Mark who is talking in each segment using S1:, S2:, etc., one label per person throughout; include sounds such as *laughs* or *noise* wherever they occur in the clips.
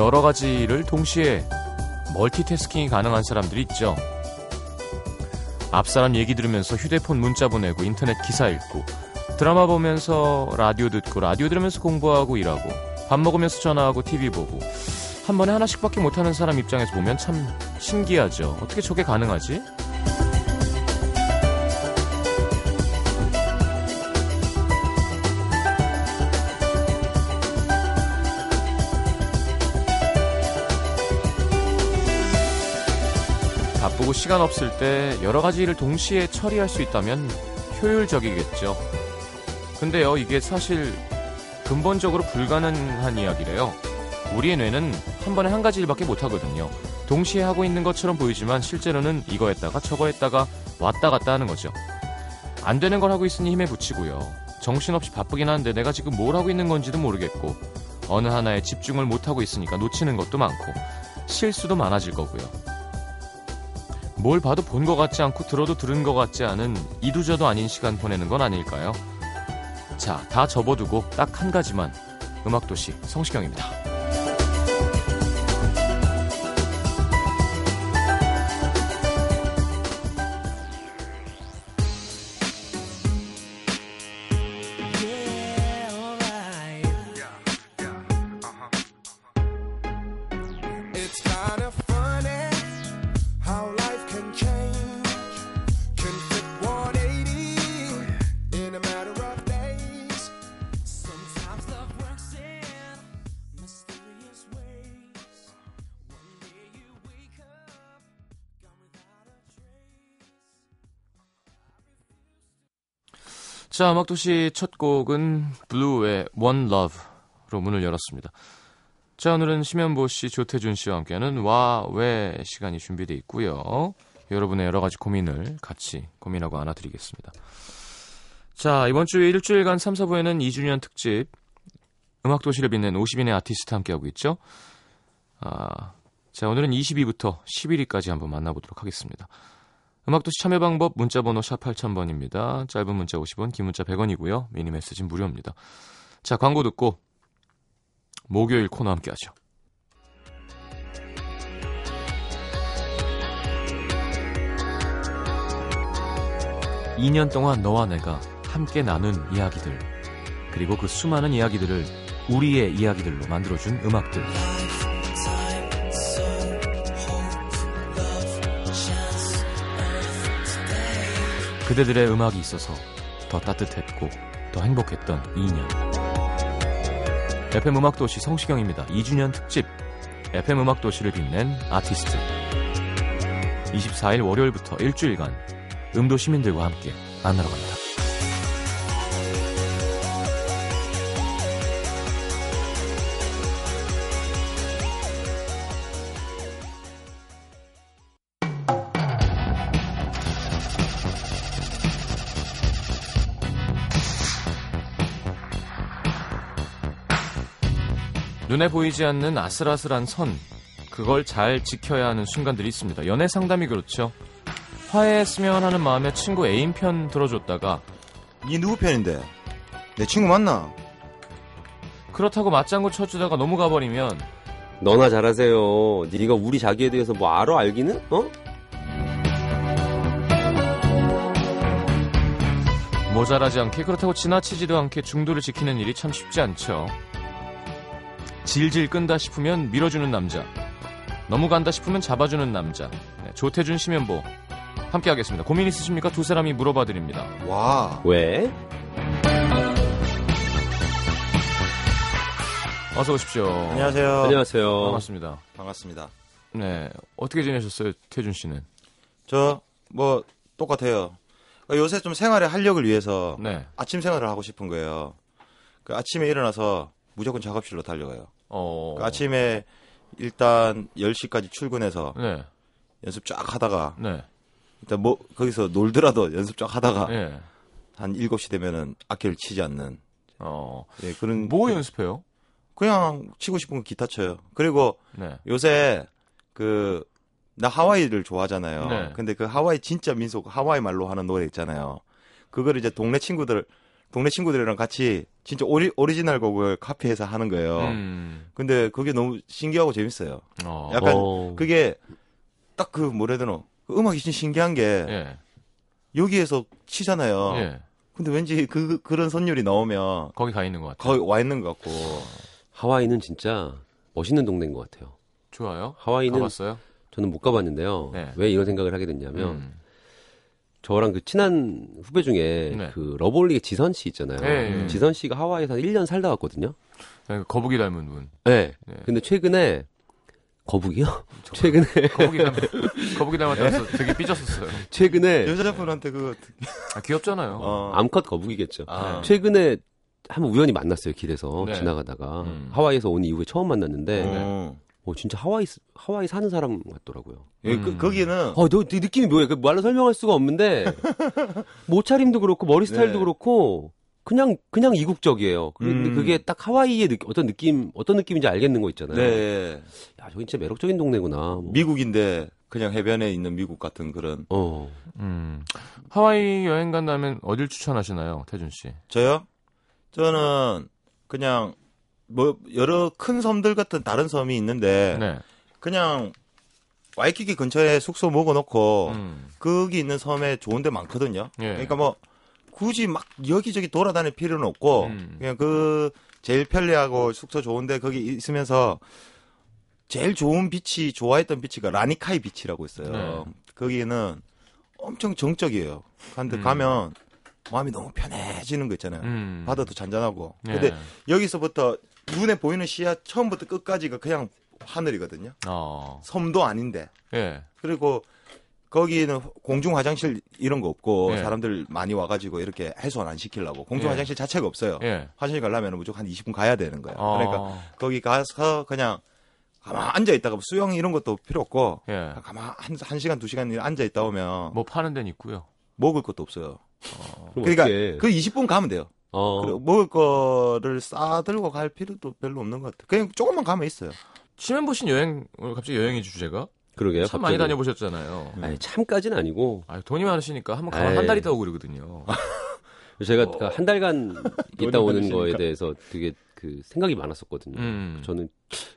S1: 여러 가지 를 동시에 멀티태스킹이 가능한 사람들이 있죠. 앞 사람 얘기 들으면서 휴대폰 문자 보내고 인터넷 기사 읽고 드라마 보면서 라디오 듣고 라디오 들으면서 공부하고 일하고 밥 먹으면서 전화하고 TV 보고 한 번에 하나씩밖에 못하는 사람 입장에서 보면 참 신기하죠. 어떻게 저게 가능하지? 바쁘고 시간 없을 때 여러 가지 일을 동시에 처리할 수 있다면 효율적이겠죠. 근데요, 이게 사실 근본적으로 불가능한 이야기래요. 우리의 뇌는 한 번에 한 가지 일밖에 못 하거든요. 동시에 하고 있는 것처럼 보이지만 실제로는 이거 했다가 저거 했다가 왔다 갔다 하는 거죠. 안 되는 걸 하고 있으니 힘에 붙이고요. 정신없이 바쁘긴 한데 내가 지금 뭘 하고 있는 건지도 모르겠고 어느 하나에 집중을 못 하고 있으니까 놓치는 것도 많고 실수도 많아질 거고요. 뭘 봐도 본 것 같지 않고 들어도 들은 것 같지 않은 이두저도 아닌 시간 보내는 건 아닐까요? 자, 다 접어두고 딱 한 가지만 음악도시 성시경입니다. 자, 음악도시 첫 곡은 블루의 One Love로 문을 열었습니다. 자, 오늘은 심현보 씨, 조태준 씨와 함께하는 와, 왜 시간이 준비되어 있고요. 여러분의 여러 가지 고민을 같이 고민하고 안아드리겠습니다. 자, 이번 주 일주일간 3, 4부에는 2주년 특집 음악도시를 빛낸 50인의 아티스트 함께하고 있죠. 아, 자, 오늘은 22부터 11위까지 한번 만나보도록 하겠습니다. 음악도시 참여 방법 문자번호 샵 8000번입니다. 짧은 문자 50원, 긴 문자 100원이고요. 미니 메시지는 무료입니다. 자, 광고 듣고 목요일 코너 함께 하죠. (2년) 동안 너와 내가 함께 나눈 이야기들 그리고 그 수많은 이야기들을 우리의 이야기들로 만들어준 음악들 그대들의 음악이 있어서 더 따뜻했고 더 행복했던 2년 FM 음악도시 성시경입니다. 2주년 특집 FM 음악도시를 빛낸 아티스트 24일 월요일부터 일주일간 음도 시민들과 함께 만나러 갑니다. 눈에 보이지 않는 아슬아슬한 선, 그걸 잘 지켜야 하는 순간들이 있습니다. 연애 상담이 그렇죠. 화해했으면 하는 마음에 친구 애인 편 들어줬다가
S2: 니 누구 편인데? 내 친구 맞나?
S1: 그렇다고 맞장구 쳐주다가 너무 가버리면
S3: 너나 잘하세요. 네가 우리 자기에 대해서 뭐 알아 알기는? 어?
S1: 모자라지 않게 그렇다고 지나치지도 않게 중도를 지키는 일이 참 쉽지 않죠. 질질 끈다 싶으면 밀어주는 남자. 너무 간다 싶으면 잡아주는 남자. 네, 조태준 심연보 함께 하겠습니다. 고민 있으십니까? 두 사람이 물어봐 드립니다.
S2: 와.
S3: 왜?
S1: 어서 오십시오.
S2: 안녕하세요.
S3: 안녕하세요.
S1: 반갑습니다.
S2: 반갑습니다.
S1: 네. 어떻게 지내셨어요, 태준 씨는?
S2: 저 뭐 똑같아요. 어, 요새 좀 생활의 활력을 위해서
S1: 네.
S2: 아침 생활을 하고 싶은 거예요. 그 아침에 일어나서 무조건 작업실로 달려가요.
S1: 어.
S2: 그 아침에 일단 10시까지 출근해서
S1: 네.
S2: 연습 쫙 하다가
S1: 네.
S2: 일단 뭐 거기서 놀더라도 *laughs* 연습 쫙 하다가
S1: 네.
S2: 한 7시 되면은 악기를 치지 않는
S1: 어.
S2: 예, 그런
S1: 뭐 연습해요?
S2: 그냥 치고 싶은 거 기타 쳐요. 그리고
S1: 네.
S2: 요새 그 나 하와이를 좋아하잖아요.
S1: 네.
S2: 근데 그 하와이 진짜 민속 하와이 말로 하는 노래 있잖아요. 그거를 이제 동네 친구들 동네 친구들이랑 같이 진짜 오리, 오리지널 곡을 카피해서 하는 거예요.
S1: 음.
S2: 근데 그게 너무 신기하고 재밌어요.
S1: 어.
S2: 약간
S3: 어.
S2: 그게 딱 그 뭐라 해야 되노? 그 음악이 진짜 신기한 게
S1: 예.
S2: 여기에서 치잖아요.
S1: 예.
S2: 근데 왠지 그 그런 선율이 나오면
S1: 거기 가 있는 것 같아요.
S2: 거의 와 있는 것 같고.
S3: 하와이는 진짜 멋있는 동네인 것 같아요.
S1: 좋아요.
S3: 하와이는
S1: 가봤어요?
S3: 저는 못 가봤는데요.
S1: 네.
S3: 왜 이런 생각을 하게 됐냐면
S1: 음.
S3: 저랑 그 친한 후배 중에
S1: 네.
S3: 그 러블리의 지선 씨 있잖아요.
S1: 네, 네.
S3: 지선 씨가 하와이에서 한 1년 살다 왔거든요.
S1: 그 거북이 닮은 분.
S3: 네.
S1: 네.
S3: 근데 최근에 거북이요? *laughs* 최근에
S1: 거북이 닮은 *laughs* 거북이 닮았다서 되게 삐졌었어요.
S3: 최근에
S2: 여자분한테 그
S1: 아, 귀엽잖아요.
S2: 어.
S3: 암컷 거북이겠죠.
S2: 아.
S3: 최근에 한번 우연히 만났어요 길에서
S1: 네.
S3: 지나가다가
S1: 음.
S3: 하와이에서 온 이후에 처음 만났는데
S2: 어.
S3: 어, 진짜 하와이 하와이 사는 사람 같더라고요.
S2: 예, 그,
S1: 음.
S2: 거기는
S3: 어, 너, 네 느낌이 뭐예요? 그 말로 설명할 수가 없는데 *laughs* 모차림도 그렇고 머리 스타일도
S2: 네.
S3: 그렇고 그냥 그냥 이국적이에요. 근데
S2: 음.
S3: 그게 딱 하와이의 느, 어떤 느낌 어떤 느낌인지 알겠는 거 있잖아요.
S2: 네
S3: 야, 저기 진짜 매력적인 동네구나. 뭐.
S2: 미국인데 그냥 해변에 있는 미국 같은 그런
S3: 어.
S1: 음. 하와이 여행 간다면 어딜 추천하시나요, 태준 씨?
S2: 저요? 저는 그냥 뭐 여러 큰 섬들 같은 다른 섬이 있는데
S1: 네.
S2: 그냥 와이키키 근처에 숙소 먹어놓고
S1: 음.
S2: 거기 있는 섬에 좋은 데 많거든요.
S1: 예.
S2: 그러니까 뭐 굳이 막 여기저기 돌아다닐 필요는 없고
S1: 음.
S2: 그냥 그 제일 편리하고 숙소 좋은데 거기 있으면서 제일 좋은 beach 좋아했던 beach가 라니카이 beach라고 있어요.
S1: 네.
S2: 거기는 엄청 정적이에요. 근데
S1: 음.
S2: 가면 마음이 너무 편해지는 거 있잖아요.
S1: 음.
S2: 바다도 잔잔하고.
S1: 예.
S2: 근데 여기서부터 눈에 보이는 시야 처음부터 끝까지가 그냥 하늘이거든요.
S1: 어.
S2: 섬도 아닌데.
S1: 예.
S2: 그리고 거기는 공중 화장실 이런 거 없고
S1: 예.
S2: 사람들 많이 와가지고 이렇게 해소는 안 시키려고 공중
S1: 예.
S2: 화장실 자체가 없어요.
S1: 예.
S2: 화장실 가려면 무조건 한 20분 가야 되는 거예요.
S1: 어.
S2: 그러니까 거기 가서 그냥 가만 앉아 있다가 뭐 수영 이런 것도 필요 없고
S1: 예.
S2: 가만 한, 한 시간 두 시간 앉아 있다 오면
S1: 뭐 파는 데는 있고요.
S2: 먹을 것도 없어요.
S3: 그럼
S2: 그러니까. 그 20분 가면 돼요.
S3: 어.
S2: 그리고 먹을 거를 싸들고 갈 필요도 별로 없는 것 같아요. 그냥 조금만 가면 있어요.
S1: 치면 보신 여행 오늘 갑자기 여행이 주제가
S3: 그러게요.
S1: 참 많이
S3: 갑자기.
S1: 다녀보셨잖아요.
S3: 아니, 참까지는 아니고
S1: 아, 돈이 많으시니까 한번 가면. 한 달 있다 오고 그러거든요.
S3: 제가 그한 달간 *laughs* 있다 오는 거에
S2: 많으시니까.
S3: 대해서 되게 그 생각이 많았었거든요.
S1: 음.
S3: 저는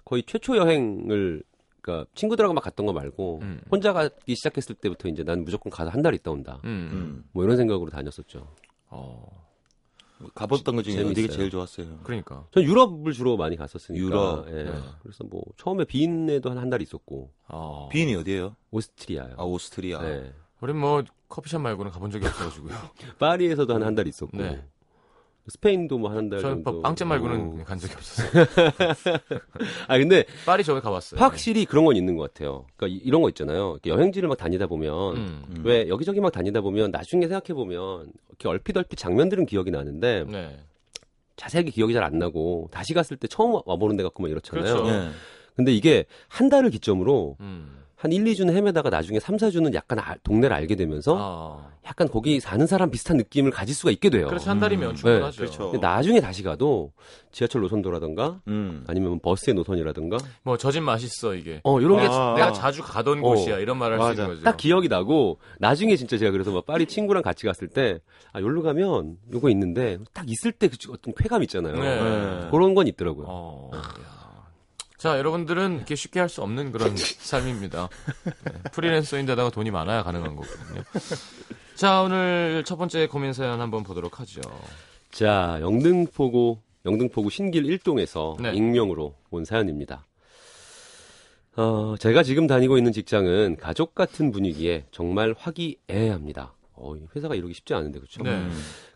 S3: 거의 최초 여행을 그러니까 친구들하고 막 갔던 거 말고
S1: 음.
S3: 혼자 가기 시작했을 때부터 이제 난 무조건 가서 한 달 있다 온다.
S1: 음.
S2: 음.
S3: 뭐 이런 생각으로 다녔었죠.
S1: 어.
S2: 가봤던 것 중에
S3: 재밌어요.
S2: 어디가 제일 좋았어요?
S1: 그러니까.
S3: 전 유럽을 주로 많이 갔었으니까.
S2: 유럽.
S3: 예.
S1: 네.
S3: 그래서 뭐 처음에 비인에도 한 한 달 있었고
S1: 어.
S2: 비인이 어디예요?
S3: 오스트리아요.
S2: 아 오스트리아.
S3: 네.
S1: 우린 뭐 커피숍 말고는 가본 적이 없어가지고요. *laughs*
S3: 파리에서도 한 한 달 있었고.
S1: 네.
S3: 스페인도 뭐 한달
S1: 저는
S3: 정도.
S1: 빵집 말고는
S3: 어.
S1: 간 적이 없었어요. *laughs*
S3: 아 근데
S1: 파리 저번에 가봤어요.
S3: 확실히 그런 건 있는 것 같아요. 그러니까 이- 이런 거 있잖아요. 여행지를 막 다니다 보면
S1: 음.
S2: 음.
S3: 왜 여기저기 막 다니다 보면 나중에 생각해 보면 이렇게 얼핏 얼핏 장면들은 기억이 나는데
S1: 네.
S3: 자세하게 기억이 잘 안 나고 다시 갔을 때 처음 와보는 데 같고 막 이렇잖아요.
S1: 그렇죠.
S2: 네.
S3: 근데 이게 한 달을 기점으로
S1: 음.
S3: 한 1, 2주는 헤매다가 나중에 3, 4주는 약간 알- 동네를 알게 되면서
S1: 아.
S3: 약간 거기 사는 사람 비슷한 느낌을 가질 수가 있게 돼요.
S1: 그렇죠. 한 달이면
S2: 음.
S1: 충분하죠.
S2: 네, 그렇죠.
S3: 근데 나중에 다시 가도 지하철 노선도라든가
S2: 음.
S3: 아니면 버스의 노선이라든가
S1: 뭐 저 집 맛있어 이게.
S3: 어 이런 게
S2: 아.
S1: 내가 자주 가던
S3: 어.
S1: 곳이야 이런 말을 할수 있는. 거죠.
S3: 딱 기억이 나고 나중에 진짜 제가 그래서 막 파리 친구랑 같이 갔을 때 아 여기로 가면 요거 있는데 딱 있을 때 그 어떤 쾌감 있잖아요.
S1: 네.
S2: 네.
S3: 그런 건 있더라고요.
S1: 어. 야. 자, 여러분들은 이렇게 쉽게 할 수 없는 그런 *laughs* 삶입니다. 네, 프리랜서인데다가 돈이 많아야 가능한 거거든요. 자, 오늘 첫 번째 고민 사연 한번 보도록 하죠.
S3: 자 영등포구 영등포구 신길 1동에서
S1: 네.
S3: 익명으로 온 사연입니다. 어, 제가 지금 다니고 있는 직장은 가족 같은 분위기에 정말 화기애애합니다. 어, 이 회사가 이러기 쉽지 않은데 그렇죠?
S1: 네.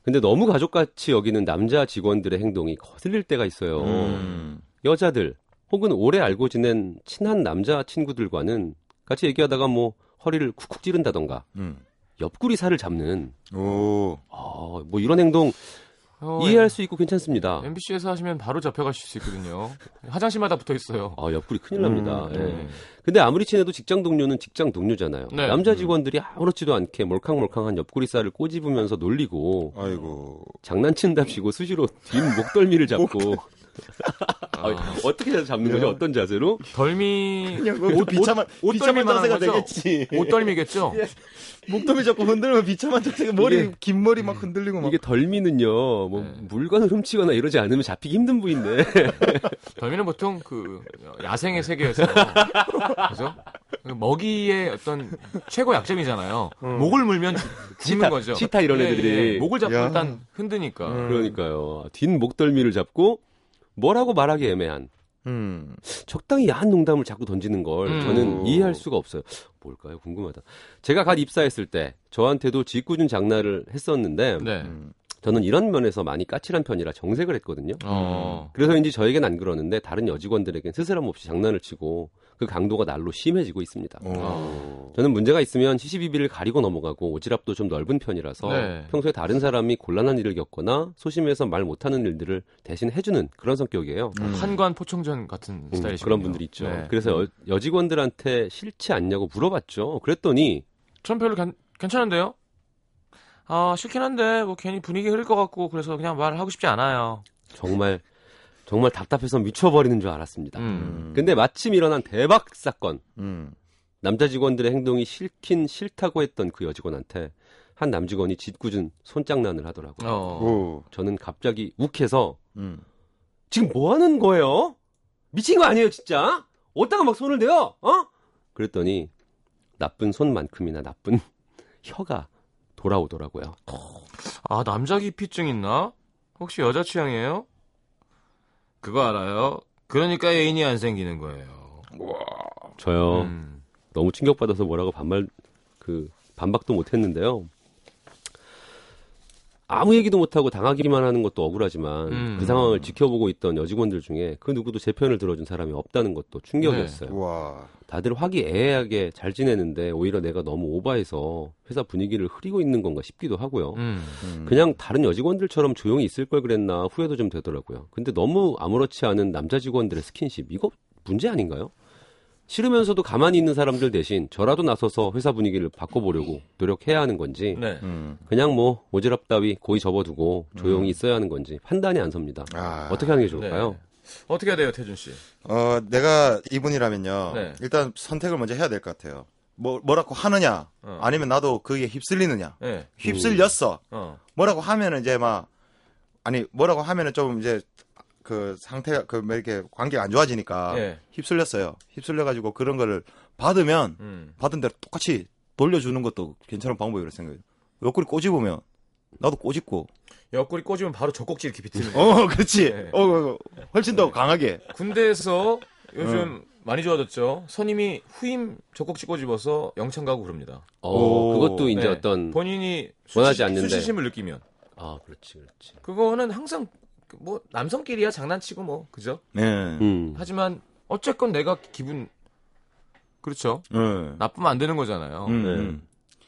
S3: 근데 너무 가족같이 여기는 남자 직원들의 행동이 거슬릴 때가 있어요.
S2: 음.
S3: 여자들 혹은 오래 알고 지낸 친한 남자 친구들과는 같이 얘기하다가 뭐 허리를 쿡쿡 찌른다던가
S2: 음.
S3: 옆구리 살을 잡는
S2: 오.
S3: 어, 뭐 이런 행동
S1: 어,
S3: 이해할 수 있고 괜찮습니다.
S1: MBC에서 하시면 바로 잡혀가실 수 있거든요. 화장실마다 붙어 있어요.
S3: 아, 옆구리 큰일 납니다.
S2: 음,
S3: 예.
S1: 네.
S3: 근데 아무리 친해도 직장 동료는 직장 동료잖아요.
S1: 네.
S3: 남자 직원들이 아무렇지도 않게 몰캉몰캉한 옆구리 살을 꼬집으면서 놀리고
S2: 아이고.
S3: 장난친답시고 수시로 뒷 목덜미를 잡고 *laughs* 아, 어떻게 해서 잡는 거죠? 어떤 자세로?
S1: 덜미
S2: 그냥 그 비참한
S1: 옷
S2: 비참한
S1: 덜미만
S2: 자세가? 되겠지.
S1: 옷덜미겠죠? *laughs*
S2: 목덜미 잡고 흔들면 비참한 자세가 머리
S3: 이게-
S2: 긴 머리 막 흔들리고 막.
S3: 이게 덜미는요, 뭐
S1: 네.
S3: 물건을 훔치거나 이러지 않으면 잡히기 힘든 부위인데. *laughs*
S1: 덜미는 보통 그 야생의 세계에서 그죠? 그 먹이의 어떤 최고 약점이잖아요. 목을 물면 죽-
S3: 치타,
S1: 거죠.
S3: 치타 이런
S1: 예,
S3: 애들이.
S1: 예. 목을 잡고
S2: 야.
S1: 일단 흔드니까.
S3: 그러니까요. 뒷 목덜미를 잡고 뭐라고 말하기 애매한
S2: 음.
S3: 적당히 야한 농담을 자꾸 던지는 걸
S1: 음.
S3: 저는 이해할 수가 없어요. 뭘까요? 궁금하다. 제가 갓 입사했을 때 저한테도 짓궂은 장난을 했었는데
S1: 네.
S2: 음.
S3: 저는 이런 면에서 많이 까칠한 편이라 정색을 했거든요.
S1: 어.
S3: 그래서인지 저에겐 안 그러는데 다른 여직원들에겐 스스럼 없이 장난을 치고 그 강도가 날로 심해지고 있습니다.
S2: 어.
S3: 저는 문제가 있으면 시시비비를 가리고 넘어가고 오지랖도 좀 넓은 편이라서
S1: 네.
S3: 평소에 다른 사람이 곤란한 일을 겪거나 소심해서 말 못하는 일들을 대신 해주는 그런 성격이에요.
S1: 한관 포청전 같은
S3: 음,
S1: 스타일이시군요.
S3: 그런 분들이 있죠.
S1: 네.
S3: 그래서 여, 여직원들한테 싫지 않냐고 물어봤죠. 그랬더니
S1: 전 별로 괜- 괜찮은데요? 아 싫긴 한데 뭐 괜히 분위기 흐릴 것 같고 그래서 그냥 말을 하고 싶지 않아요.
S3: 정말 정말 답답해서 미쳐버리는 줄 알았습니다.
S1: 음.
S3: 근데 마침 일어난 대박 사건.
S2: 음.
S3: 남자 직원들의 행동이 싫긴 싫다고 했던 그 여직원한테 한 남직원이 짓궂은 손장난을 하더라고요.
S1: 어.
S2: 오.
S3: 저는 갑자기 욱해서
S2: 음.
S3: 지금 뭐 하는 거예요? 미친 거 아니에요, 진짜? 어디다가 막 손을 대요? 어? 그랬더니 나쁜 손만큼이나 나쁜 *laughs* 혀가 돌아오더라고요.
S1: 아 남자 기피증 있나? 혹시 여자 취향이에요? 그거 알아요? 그러니까 애인이 안 생기는 거예요.
S3: 저요.
S1: 음.
S3: 너무 충격받아서 뭐라고 반말 그 반박도 못 했는데요. 아무 얘기도 못하고 당하기만 하는 것도 억울하지만
S1: 음.
S3: 그 상황을 지켜보고 있던 여직원들 중에 그 누구도 제 편을 들어준 사람이 없다는 것도 충격이었어요.
S2: 우와.
S3: 다들 화기애애하게 잘 지내는데 오히려 내가 너무 오바해서 회사 분위기를 흐리고 있는 건가 싶기도 하고요.
S1: 음.
S2: 음.
S3: 그냥 다른 여직원들처럼 조용히 있을 걸 그랬나 후회도 좀 되더라고요. 근데 너무 아무렇지 않은 남자 직원들의 스킨십 이거 문제 아닌가요? 싫으면서도 가만히 있는 사람들 대신 저라도 나서서 회사 분위기를 바꿔보려고 노력해야 하는 건지
S1: 네.
S2: 음.
S3: 그냥 뭐 오지랖 따위 고이 접어두고 조용히 있어야 하는 건지 판단이 안 섭니다.
S2: 아.
S3: 어떻게 하는 게 좋을까요?
S1: 네. 어떻게 해야 돼요, 태준 씨?
S2: 어, 내가 이분이라면요.
S1: 네.
S2: 일단 선택을 먼저 해야 될 것 같아요. 뭐, 뭐라고 하느냐,
S1: 어.
S2: 아니면 나도 거기에 휩쓸리느냐.
S1: 네.
S2: 휩쓸렸어.
S1: 어.
S2: 뭐라고 하면은 이제 막, 아니, 뭐라고 하면은 좀 이제 그 상태가, 그, 뭐 이렇게 관계가 안 좋아지니까
S1: 예.
S2: 휩쓸렸어요. 휩쓸려가지고 그런 거를 받으면
S1: 음.
S2: 받은 대로 똑같이 돌려주는 것도 괜찮은 방법이라고 생각해요. 옆구리 꼬집으면 나도 꼬집고.
S1: 옆구리 꽂으면 바로 젖꼭지 이렇게 비트는 거.
S2: 어, 그렇지.
S1: 네.
S2: 어, 훨씬 더 강하게.
S1: 군대에서 요즘 많이 좋아졌죠. 선임이 후임 젖꼭지 꼬집어서 영창 가고 그럽니다.
S3: 어,
S2: 오.
S3: 그것도 이제
S1: 네.
S3: 어떤
S1: 본인이
S3: 원하지
S1: 수치-
S3: 않는데.
S1: 수치심을 느끼면
S3: 아 그렇지 그렇지.
S1: 그거는 항상 뭐 남성끼리야 장난치고 뭐 그죠?
S2: 네.
S3: 음.
S1: 하지만 어쨌건 내가 기분 그렇죠.
S2: 네.
S1: 나쁘면 안 되는 거잖아요.
S2: 음,
S3: 네.
S2: 음.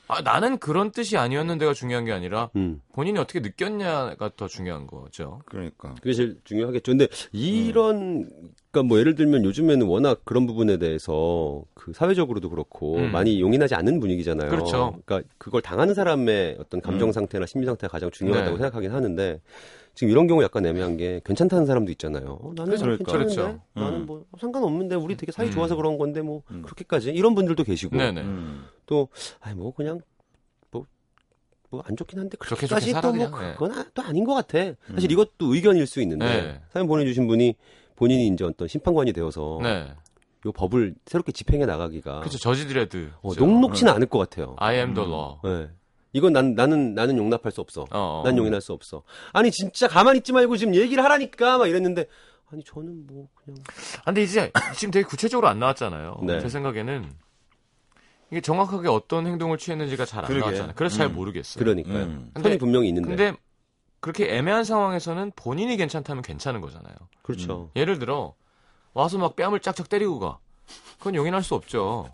S1: 아, 나는 그런 뜻이 아니었는데가 중요한 게 아니라
S3: 음.
S1: 본인이 어떻게 느꼈냐가 더 중요한 거죠.
S2: 그러니까.
S3: 그게 제일 중요하겠죠. 근데 이런 그러니까 뭐 예를 들면 요즘에는 워낙 그런 부분에 대해서 그 사회적으로도 그렇고
S1: 음.
S3: 많이 용인하지 않는 분위기잖아요.
S1: 그렇죠.
S3: 그러니까 그걸 당하는 사람의 어떤 감정
S2: 음.
S3: 상태나 심리 상태가 가장 중요하다고
S1: 네.
S3: 생각하긴 하는데 지금 이런 경우 약간 애매한 게 괜찮다는 사람도 있잖아요. 어, 나는
S2: 그러니까.
S3: 괜찮은데
S1: 그렇죠.
S3: 나는
S2: 음.
S3: 뭐 상관없는데 우리 되게 사이
S1: 음.
S3: 좋아서 그런 건데 뭐
S2: 음.
S3: 그렇게까지 이런 분들도 계시고
S1: 네네.
S2: 음.
S3: 또 아니 뭐 그냥 뭐뭐안 좋긴 한데 그렇게까지
S1: 좋게 살아,
S3: 또뭐
S1: 그냥. 네.
S3: 그건 아- 또 아닌 것 같아. 사실
S2: 음.
S3: 이것도 의견일 수 있는데
S1: 네.
S3: 사연 보내주신 분이 본인이 이제 어떤 심판관이 되어서
S1: 네.
S3: 요 법을 새롭게 집행해 나가기가
S1: 그렇죠. 저지드레드.
S3: 어, 녹록치는 않을 것 같아요.
S1: I am the law.
S3: 네. 이건 난 나는 나는 용납할 수 없어.
S1: 어, 어.
S3: 난 용인할 수 없어. 아니 진짜 가만히 있지 말고 지금 얘기를 하라니까 막 이랬는데 아니 저는 뭐 그냥
S1: 아, 근데 이제 *laughs* 지금 되게 구체적으로 안 나왔잖아요.
S3: 네.
S1: 제 생각에는 이게 정확하게 어떤 행동을 취했는지가 잘 안. 나왔잖아요. 그래서 잘
S2: 음.
S1: 모르겠어요.
S3: 그러니까요.
S2: 음.
S1: 근데-
S3: 선이 분명히 있는데
S1: 근데 그렇게 애매한 상황에서는 본인이 괜찮다면 괜찮은 거잖아요.
S3: 그렇죠.
S1: 예를 들어 와서 막 뺨을 짝짝 때리고 가. 그건 용인할 수 없죠.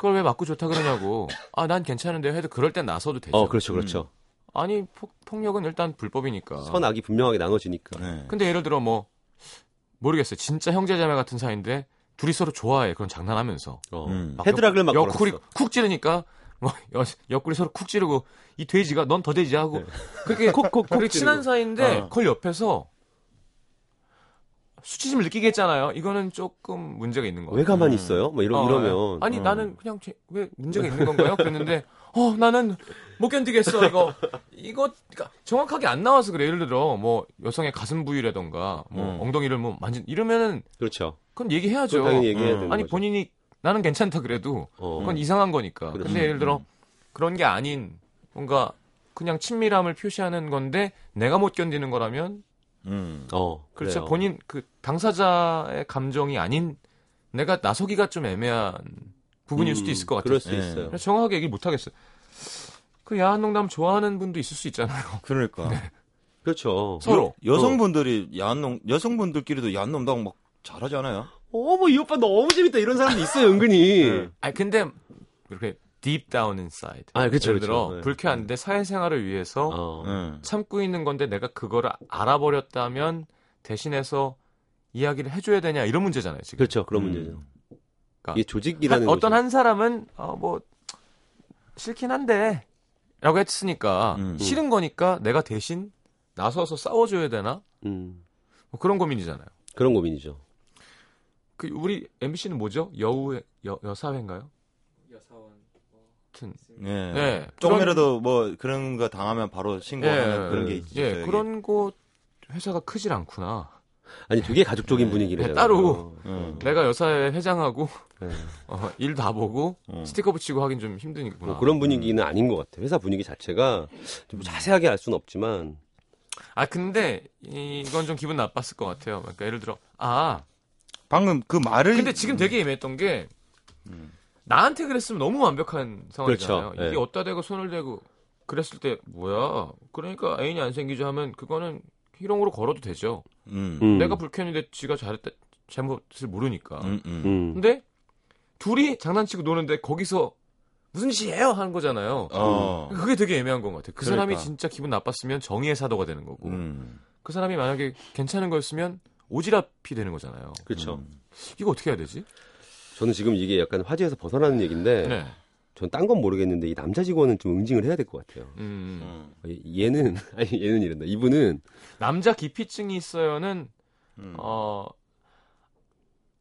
S1: 그걸 왜 맞고 좋다 그러냐고. 아, 난 괜찮은데 해도 그럴 땐 나서도 되죠.
S3: 어 그렇죠 그렇죠.
S1: 아니, 폭, 폭력은 일단 불법이니까.
S3: 선악이 분명하게 나눠지니까.
S2: 네.
S1: 근데 예를 들어 뭐 모르겠어요. 진짜 형제자매 같은 사이인데 둘이 서로 좋아해. 그런 장난하면서.
S3: 어.
S2: 음.
S1: 막
S3: 헤드락을 막
S1: 옆구리
S3: 걸었어.
S1: 쿡 찌르니까 뭐 여- 옆구리 서로 쿡 찌르고 이 돼지가 넌 더 돼지야 하고 그렇게
S3: 콕콕콕
S1: 그렇게
S3: 찌르고.
S1: 친한 사이인데
S2: 어.
S1: 그걸 옆에서 수치심을 느끼게 했잖아요. 이거는 조금 문제가 있는 거예요.
S3: 왜 가만히 있어요? 뭐 이러,
S1: 어,
S3: 이러면
S1: 아니
S2: 어.
S1: 나는 그냥 제- 왜 문제가 있는 건가요? 그랬는데 어 나는 못 견디겠어 이거 이거 그러니까 정확하게 안 나와서 그래 예를 들어 뭐 여성의 가슴 부위라던가 뭐
S2: 음.
S1: 엉덩이를 뭐 만진 이러면은
S3: 그렇죠.
S1: 그건 얘기해야죠.
S3: 당연히 얘기해야
S2: 음.
S3: 되는
S1: 아니
S3: 거죠.
S1: 본인이 나는 괜찮다 그래도
S3: 어.
S1: 그건 이상한 거니까.
S3: 그렇죠.
S1: 근데 예를 들어 그런 게 아닌 뭔가 그냥 친밀함을 표시하는 건데 내가 못 견디는 거라면
S2: 음.
S3: 어,
S1: 그렇죠.
S3: 그래요.
S1: 본인 그 당사자의 감정이 아닌 내가 나서기가 좀 애매한 부분일
S3: 음,
S1: 수도 있을 것 같아요.
S3: 그럴 수
S2: 예.
S3: 있어요.
S1: 정확하게 얘기 못 하겠어요. 그 야한 농담 좋아하는 분도 있을 수 있잖아요. *laughs*
S2: 그러니까
S3: 그렇죠.
S1: 서로.
S2: 여, 여성분들이 야한 놈 여성분들끼리도 야한 놈당 막 잘하지 않아요?
S3: 어, 뭐이 오빠 너무 재밌다 이런 사람도 있어요, 은근히.
S2: 네.
S1: 아니 근데 이렇게 deep down inside.
S3: 아, 그렇죠,
S1: 예를 들어
S3: 그렇죠. 네.
S1: 불쾌한데 사회생활을 위해서
S3: 어.
S2: 응.
S1: 참고 있는 건데 내가 그거를 알아버렸다면 대신해서 이야기를 해줘야 되냐 이런 문제잖아요 지금.
S3: 그렇죠. 그런
S2: 음.
S3: 문제죠.
S1: 그러니까
S3: 이게 조직이라는
S1: 한- 어떤. 한 사람은 어, 뭐 싫긴 한데 라고 했으니까
S2: 음.
S1: 싫은 거니까 내가 대신 나서서 싸워줘야 되나
S3: 음,
S1: 뭐 그런 고민이잖아요.
S3: 그런 고민이죠.
S1: 그 우리 MBC는 뭐죠? 여우 여, 여사회인가요? 여사원.
S2: 예.
S1: 네.
S2: 조금이라도 뭐 그런 거 당하면 바로 신고하는
S1: 예,
S2: 그런 게
S3: 예,
S2: 있죠.
S1: 예. 그런 곳 회사가 크질 않구나.
S3: 아니 되게 가족적인 분위기래요.
S1: 따로.
S2: 응.
S1: 내가 여사회 회장하고
S3: 네.
S1: 어, 일 다 보고
S2: 어.
S1: 스티커 붙이고 하긴 좀 힘드니구나.
S3: 뭐 그런 분위기는 아닌 것 같아 요. 회사 분위기 자체가 좀 자세하게 알 수는 없지만
S1: 아 근데 이- 이건 좀 기분 나빴을 것 같아요. 그러니까 예를 들어 아
S2: 방금 그 말을
S1: 근데 지금 되게 애매했던 게 나한테 그랬으면 너무 완벽한 상황이잖아요.
S3: 그렇죠.
S1: 이게
S3: 예.
S1: 어디다 대고 손을 대고 그랬을 때 뭐야? 그러니까 애인이 안 생기죠 하면 그거는 희롱으로 걸어도 되죠.
S2: 음.
S3: 음.
S1: 내가 불쾌했는데 지가 잘했다 잘못을 모르니까.
S2: 음, 음.
S3: 음.
S1: 근데 둘이 장난치고 노는데 거기서 무슨 짓이에요 하는 거잖아요.
S2: 어.
S1: 그게 되게 애매한 것 같아요. 그 사람이
S2: 그러니까.
S1: 진짜 기분 나빴으면 정의의 사도가 되는 거고
S2: 음.
S1: 그 사람이 만약에 괜찮은 거였으면 오지랖이 되는 거잖아요.
S3: 그렇죠.
S1: 이거 어떻게 해야 되지?
S3: 저는 지금 이게 약간 화제에서 벗어나는 얘기인데
S1: 네.
S3: 전딴 건 모르겠는데 이 남자 직원은 좀 응징을 해야 될 것 같아요.
S1: 음.
S2: 음.
S3: 얘- 얘는 *laughs* 아니 얘는 이런다. 이분은
S1: 남자 기피증이 있어요는
S2: 음.
S1: 어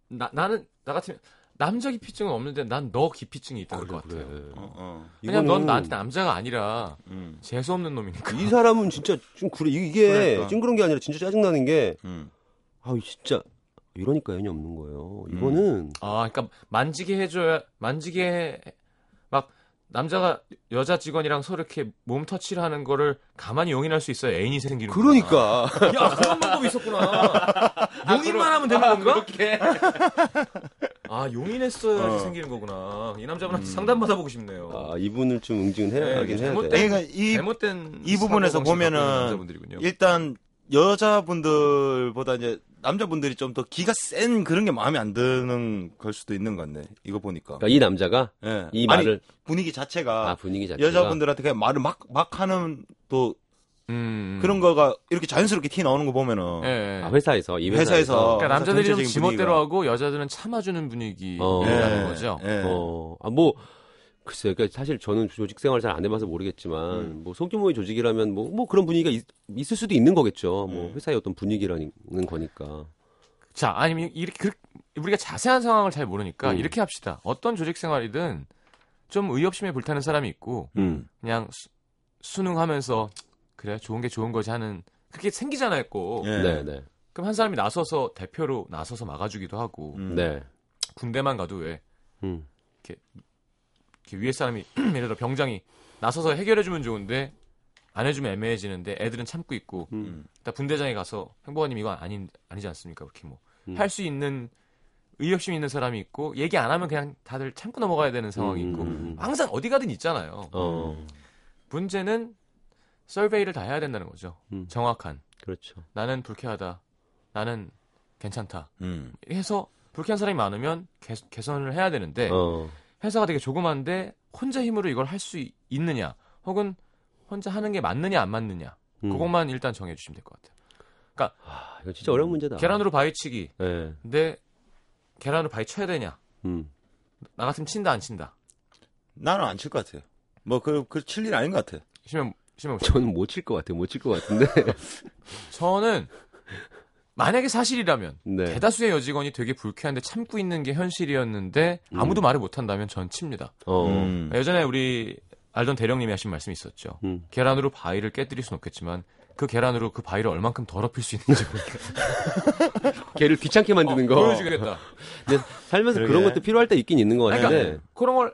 S1: 나, 나는 나 같으면 남자 기피증은 없는데 난 너 기피증이 있다는 것 같아요.
S2: 어, 어.
S1: 왜냐면 넌
S3: 이거는
S1: 나한테 남자가 아니라
S2: 음.
S1: 재수 없는 놈이니까.
S3: 이 사람은 진짜 좀 그래 이게
S2: 그러니까.
S3: 찡그런 게 아니라 진짜 짜증 나는 게
S2: 음.
S3: 아우 진짜 이러니까 연이 없는 거예요. 이거는
S1: 아, 그러니까 만지게 해줘야 만지게 해- 막 남자가 여자 직원이랑 서로 이렇게 몸 터치를 하는 거를 가만히 용인할 수 있어야 애인이 생기는.
S3: 그러니까 *laughs*
S1: 야 그런 방법이 있었구나. 용인만 하면 되는 건가? 아 용인했어야지
S2: 어.
S1: 생기는 거구나. 이 남자분한테 상담 받아보고 싶네요.
S3: 아, 이분을 좀 응징을 해야
S1: 네,
S3: 하긴 해야 돼.
S2: 그러니까 이
S1: 잘못된
S2: 이 부분에서 보면은. 일단 여자분들보다 이제 남자분들이 좀 더 기가 센 그런 게 마음에 안 드는 걸 수도 있는 건데 이거 보니까
S3: 그러니까 이 남자가
S2: 예.
S3: 이
S2: 아니,
S3: 말을
S2: 분위기 자체가
S3: 아 분위기 자체가
S2: 여자분들한테 그냥 말을 막 막 하는 또
S1: 음.
S2: 그런 거가 이렇게 자연스럽게 티 나오는 거 보면은
S1: 예.
S3: 아, 회사에서 이 회사에서,
S2: 회사에서
S1: 그러니까 남자들이 좀 지멋대로
S2: 분위기가.
S1: 하고 여자들은 참아주는 분위기라는
S3: 어.
S1: 거죠.
S2: 예.
S3: 어, 아, 뭐, 글쎄요. 그러니까 사실 저는 조직 생활 잘안 해봐서 모르겠지만,
S2: 음.
S3: 뭐, 소규모의 조직이라면 뭐, 뭐 그런 분위기가 있, 있을 수도 있는 거겠죠. 뭐,
S2: 음.
S3: 회사의 어떤 분위기라는 거니까.
S1: 자, 아니면 이렇게 그- 우리가 자세한 상황을 잘 모르니까
S3: 음.
S1: 이렇게 합시다. 어떤 조직 생활이든 좀 의협심에 불타는 사람이 있고
S3: 음.
S1: 그냥 수, 수능하면서 그래 좋은 게 좋은 거지 하는 그게 생기잖아요, 꼭.
S2: 예.
S3: 네, 네.
S1: 그럼 한 사람이 나서서 대표로 나서서 막아주기도 하고
S2: 음.
S3: 네.
S1: 군대만 가도 왜
S3: 음.
S1: 이렇게 위에 사람이 *clears throat* 예를 들어 병장이 나서서 해결해주면 좋은데 안 해주면 애매해지는데 애들은 참고 있고
S3: 음.
S1: 일단 분대장에 가서 행보관님 이거 아닌 아니지 않습니까? 그렇게 뭐
S3: 음.
S1: 할수 있는 의협심 있는 사람이 있고 얘기 안 하면 그냥 다들 참고 넘어가야 되는 상황이
S3: 음,
S1: 있고
S3: 음, 음.
S1: 항상 어디 가든 있잖아요.
S3: 어,
S1: 문제는 서베이를 다 해야 된다는 거죠.
S3: 음.
S1: 정확한
S3: 그렇죠.
S1: 나는 불쾌하다. 나는 괜찮다.
S2: 음.
S1: 해서 불쾌한 사람이 많으면 개, 개선을 해야 되는데
S3: 어,
S1: 회사가 되게 조그만데 혼자 힘으로 이걸 할 수 있느냐 혹은 혼자 하는 게 맞느냐 안 맞느냐
S3: 음.
S1: 그것만 일단 정해 주시면 될 것 같아요.
S3: 아, 이거 진짜 어려운 문제다.
S1: 계란으로 바위치기.
S3: 네.
S1: 근데 계란으로 바위 쳐야 되냐?
S3: 음.
S1: 나 같으면 친다 안 친다.
S2: 나는 안 칠 것 같아요. 뭐 그 그 칠 일 아닌 것 같아.
S1: 시면 시면
S3: 저는 못 칠 것 같아요. 못 칠 것 같은데.
S1: 저는 만약에 사실이라면
S3: 네.
S1: 대다수의 여직원이 되게 불쾌한데 참고 있는 게 현실이었는데 아무도 말을 못한다면 전 칩니다.
S3: 어.
S2: 음.
S1: 예전에 우리 알던 대령님이 하신 말씀이 있었죠.
S3: 음.
S1: 계란으로 바위를 깨뜨릴 수는 없겠지만 그 계란으로 그 바위를 얼만큼 더럽힐 수 있는지
S3: 걔를 *laughs* 귀찮게 만드는 거.
S1: 보여주겠다. *laughs*
S3: 근데 살면서
S2: 그러게.
S3: 그런 것도 필요할 때 있긴 있는 것
S1: 그러니까
S3: 같은데.
S1: 그런 걸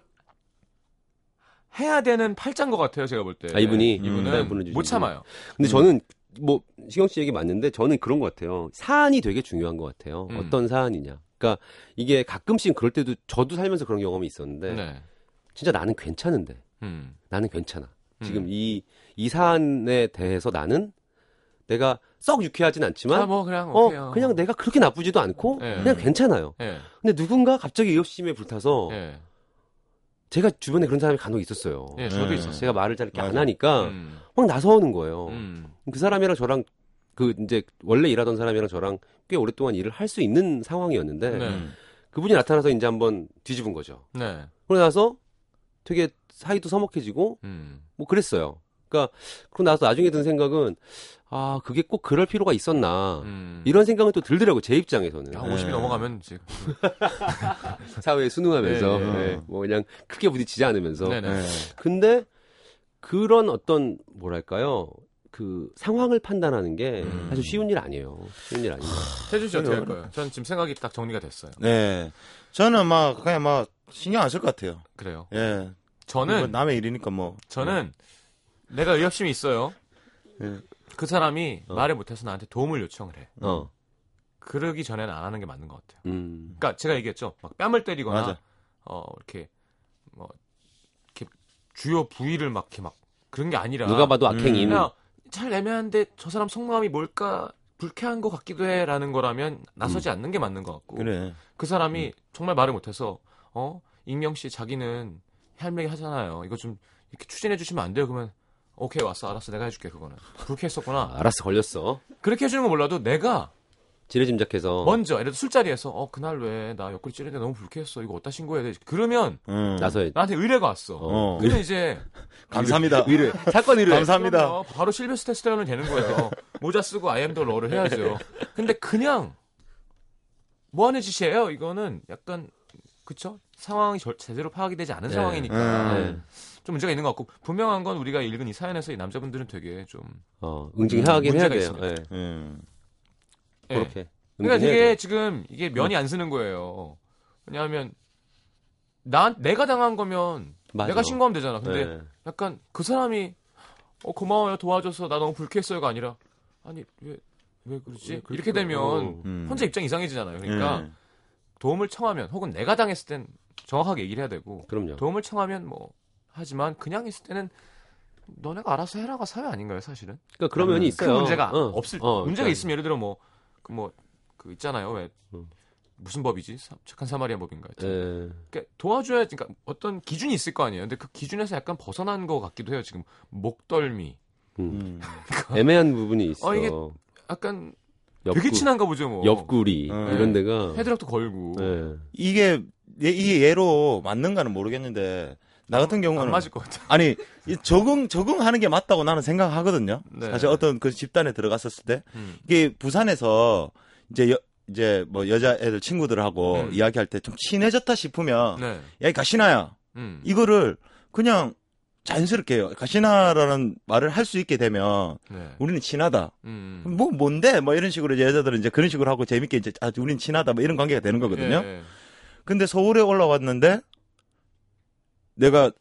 S1: 해야 되는 팔자인 것 같아요. 제가 볼 때.
S3: 아, 이분이?
S1: 이분은
S3: 음,
S1: 못. 참아요.
S3: 근데 저는 뭐 시경 씨 얘기 맞는데 저는 그런 것 같아요. 사안이 되게 중요한 것 같아요.
S1: 음.
S3: 어떤 사안이냐. 그러니까 이게 가끔씩 그럴 때도 저도 살면서 그런 경험이 있었는데
S1: 네.
S3: 진짜 나는 괜찮은데
S1: 음.
S3: 나는 괜찮아. 지금
S1: 음.
S3: 이, 이 사안에 대해서 나는 내가 썩 유쾌하진 않지만
S1: 아, 뭐 그냥
S3: 어,
S1: 오케이요.
S3: 그냥 내가 그렇게 나쁘지도 않고
S1: 네.
S3: 그냥 괜찮아요.
S1: 예.
S3: 근데 누군가 갑자기 의협심에 불타서
S1: 예.
S3: 제가 주변에 그런 사람이 간혹 있었어요.
S1: 예, 저도
S2: 네.
S1: 있었어요.
S3: 제가 말을 잘 이렇게 안
S2: 맞아.
S3: 하니까
S1: 음.
S3: 막 나서오는 거예요.
S1: 음.
S3: 그 사람이랑 저랑 그 이제 원래 일하던 사람이랑 저랑 꽤 오랫동안 일을 할 수 있는 상황이었는데
S1: 네.
S2: 음.
S3: 그분이 나타나서 이제 한번 뒤집은 거죠.
S1: 네.
S3: 그러고 나서 되게 사이도 서먹해지고
S1: 음.
S3: 뭐 그랬어요. 그러니까 그러고 나서 나중에 든 생각은 아 그게 꼭 그럴 필요가 있었나
S1: 음.
S3: 이런 생각은 또 들더라고 제 입장에서는
S1: 야, 50이
S2: 네.
S1: 넘어가면 이제 *laughs*
S3: 사회에 순응하면서
S1: 네,
S2: 네.
S3: 네, 뭐 그냥 크게 부딪히지 않으면서
S1: 네네.
S2: 네.
S3: 근데 그런 어떤 뭐랄까요 그 상황을 판단하는 게
S1: 음.
S3: 사실 쉬운 일 아니에요. 쉬운 일 아닙니다. *sighs*
S1: 태준 씨 어떻게 할
S2: 그래요.
S1: 거예요? 전 지금 생각이 딱 정리가 됐어요.
S2: 네. 저는 막 그냥 막 신경 안 쓸 것 같아요.
S1: 그래요.
S2: 예. 뭐
S1: 저는
S2: 남의 일이니까 뭐.
S1: 저는 내가 의협심이 있어요.
S2: 예.
S1: 그 사람이
S3: 어.
S1: 말을 못해서 나한테 도움을 요청을 해.
S3: 어.
S1: 그러기 전에는 안 하는 게 맞는 것 같아요.
S3: 음.
S1: 그러니까 제가 얘기했죠. 막 뺨을 때리거나
S2: 맞아.
S1: 어 이렇게 뭐 이렇게 주요 부위를 막 이렇게 막 그런 게 아니라
S3: 누가 봐도 악행인.
S1: 그냥 잘 애매한데 저 사람 속마음이 뭘까 불쾌한 것 같기도 해라는 거라면 나서지 않는 게 맞는 것 같고
S2: 그래.
S1: 그 사람이 정말 말을 못해서 어 익명 씨 자기는 할매기 하잖아요. 이거 좀 이렇게 추진해 주시면 안 돼요. 그러면 오케이 왔어 알았어 내가 해줄게 그거는 불쾌했었구나.
S3: 알았어 걸렸어.
S1: 그렇게 해주는 건 몰라도 내가
S3: 지레 짐작해서
S1: 먼저 예를 들어 술자리에서 어 그날 왜 나 옆구리 찌르는데 너무 불쾌했어 이거 어디다 신고해야 돼 그러면
S2: 음.
S3: 나서야
S1: 나한테 의뢰가 왔어.
S2: 어.
S1: 근데 이제 *laughs*
S2: 감사합니다.
S3: 의뢰 사건 의뢰.
S2: 감사합니다.
S1: 바로 실베스테 스텔론은 되는 거예요. 모자 쓰고 아이엠더 러를 해야죠. 근데 그냥 뭐 하는 짓이에요? 이거는 약간 그쵸? 상황이 절- 제대로 파악이 되지 않은
S3: 네.
S1: 상황이니까
S2: 음.
S1: 좀 문제가 있는 것 같고 분명한 건 우리가 읽은 이 사연에서 이 남자분들은 되게 좀
S3: 어, 응징하긴 해야 돼요. 예.
S2: 음.
S1: 예.
S3: 그렇게.
S1: 그러니까
S3: 응징해야
S1: 되게. 지금 이게 면이 안 쓰는 거예요. 왜냐하면 나 내가 당한 거면
S3: 맞아.
S1: 내가 신고하면 되잖아. 근데
S3: 예.
S1: 약간 그 사람이 어 고마워요 도와줘서 나 너무 불쾌했어요가 아니라 아니 왜 왜 그러지
S3: 왜?
S1: 이렇게 되면
S3: 어.
S2: 음.
S1: 혼자 입장 이상해지잖아요 그러니까
S2: 음.
S1: 도움을 청하면 혹은 내가 당했을 땐 정확하게 얘기를 해야 되고
S3: 그럼요.
S1: 도움을 청하면 뭐 하지만 그냥 있을 때는 너네가 알아서 해라가 사회 아닌가요 사실은
S3: 그러니까 그런 면이
S1: 그
S3: 있어요.
S1: 문제가
S3: 어.
S1: 없을
S3: 어,
S1: 문제가
S3: 그러니까.
S1: 있으면 예를 들어 뭐 그 뭐 그 있잖아요 왜
S3: 음.
S1: 무슨 법이지 사- 착한 사마리아 법인가.
S3: 예.
S1: 그러니까 도와줘야 그러니까 어떤 기준이 있을 거 아니에요 근데 그 기준에서 약간 벗어난 것 같기도 해요 지금 목덜미
S2: 음.
S3: 애매한 부분이 있어.
S1: 어, 이게 약간
S3: 옆구,
S1: 되게 친한가 보죠 뭐
S3: 옆구리
S2: 음.
S3: 이런 데가
S1: 헤드락도 걸고
S3: 예.
S2: 이게 얘- 이게 얘로 맞는가는 모르겠는데 나 같은 경우는
S1: 안 맞을 것 같아
S2: 아니 이 적응 적응하는 게 맞다고 나는 생각하거든요.
S1: 네.
S2: 사실 어떤 그 집단에 들어갔었을 때
S1: 음.
S2: 이게 부산에서 이제 여, 이제 뭐 여자애들 친구들하고
S1: 음.
S2: 이야기할 때 좀 친해졌다 싶으면
S1: 네
S2: 야이 가시나야
S1: 음.
S2: 이거를 그냥 자연스럽게. 가시나라는 말을 할 수 있게 되면
S1: 네.
S2: 우리는 친하다.
S1: 음.
S2: 뭐 뭔데? 뭐 이런 식으로 이제 여자들은 이제 그런 식으로 하고 재밌게 이제 아 우린 친하다 뭐 이런 관계가 되는 거거든요.
S1: 예, 예.
S2: 근데 서울에 올라왔는데 내가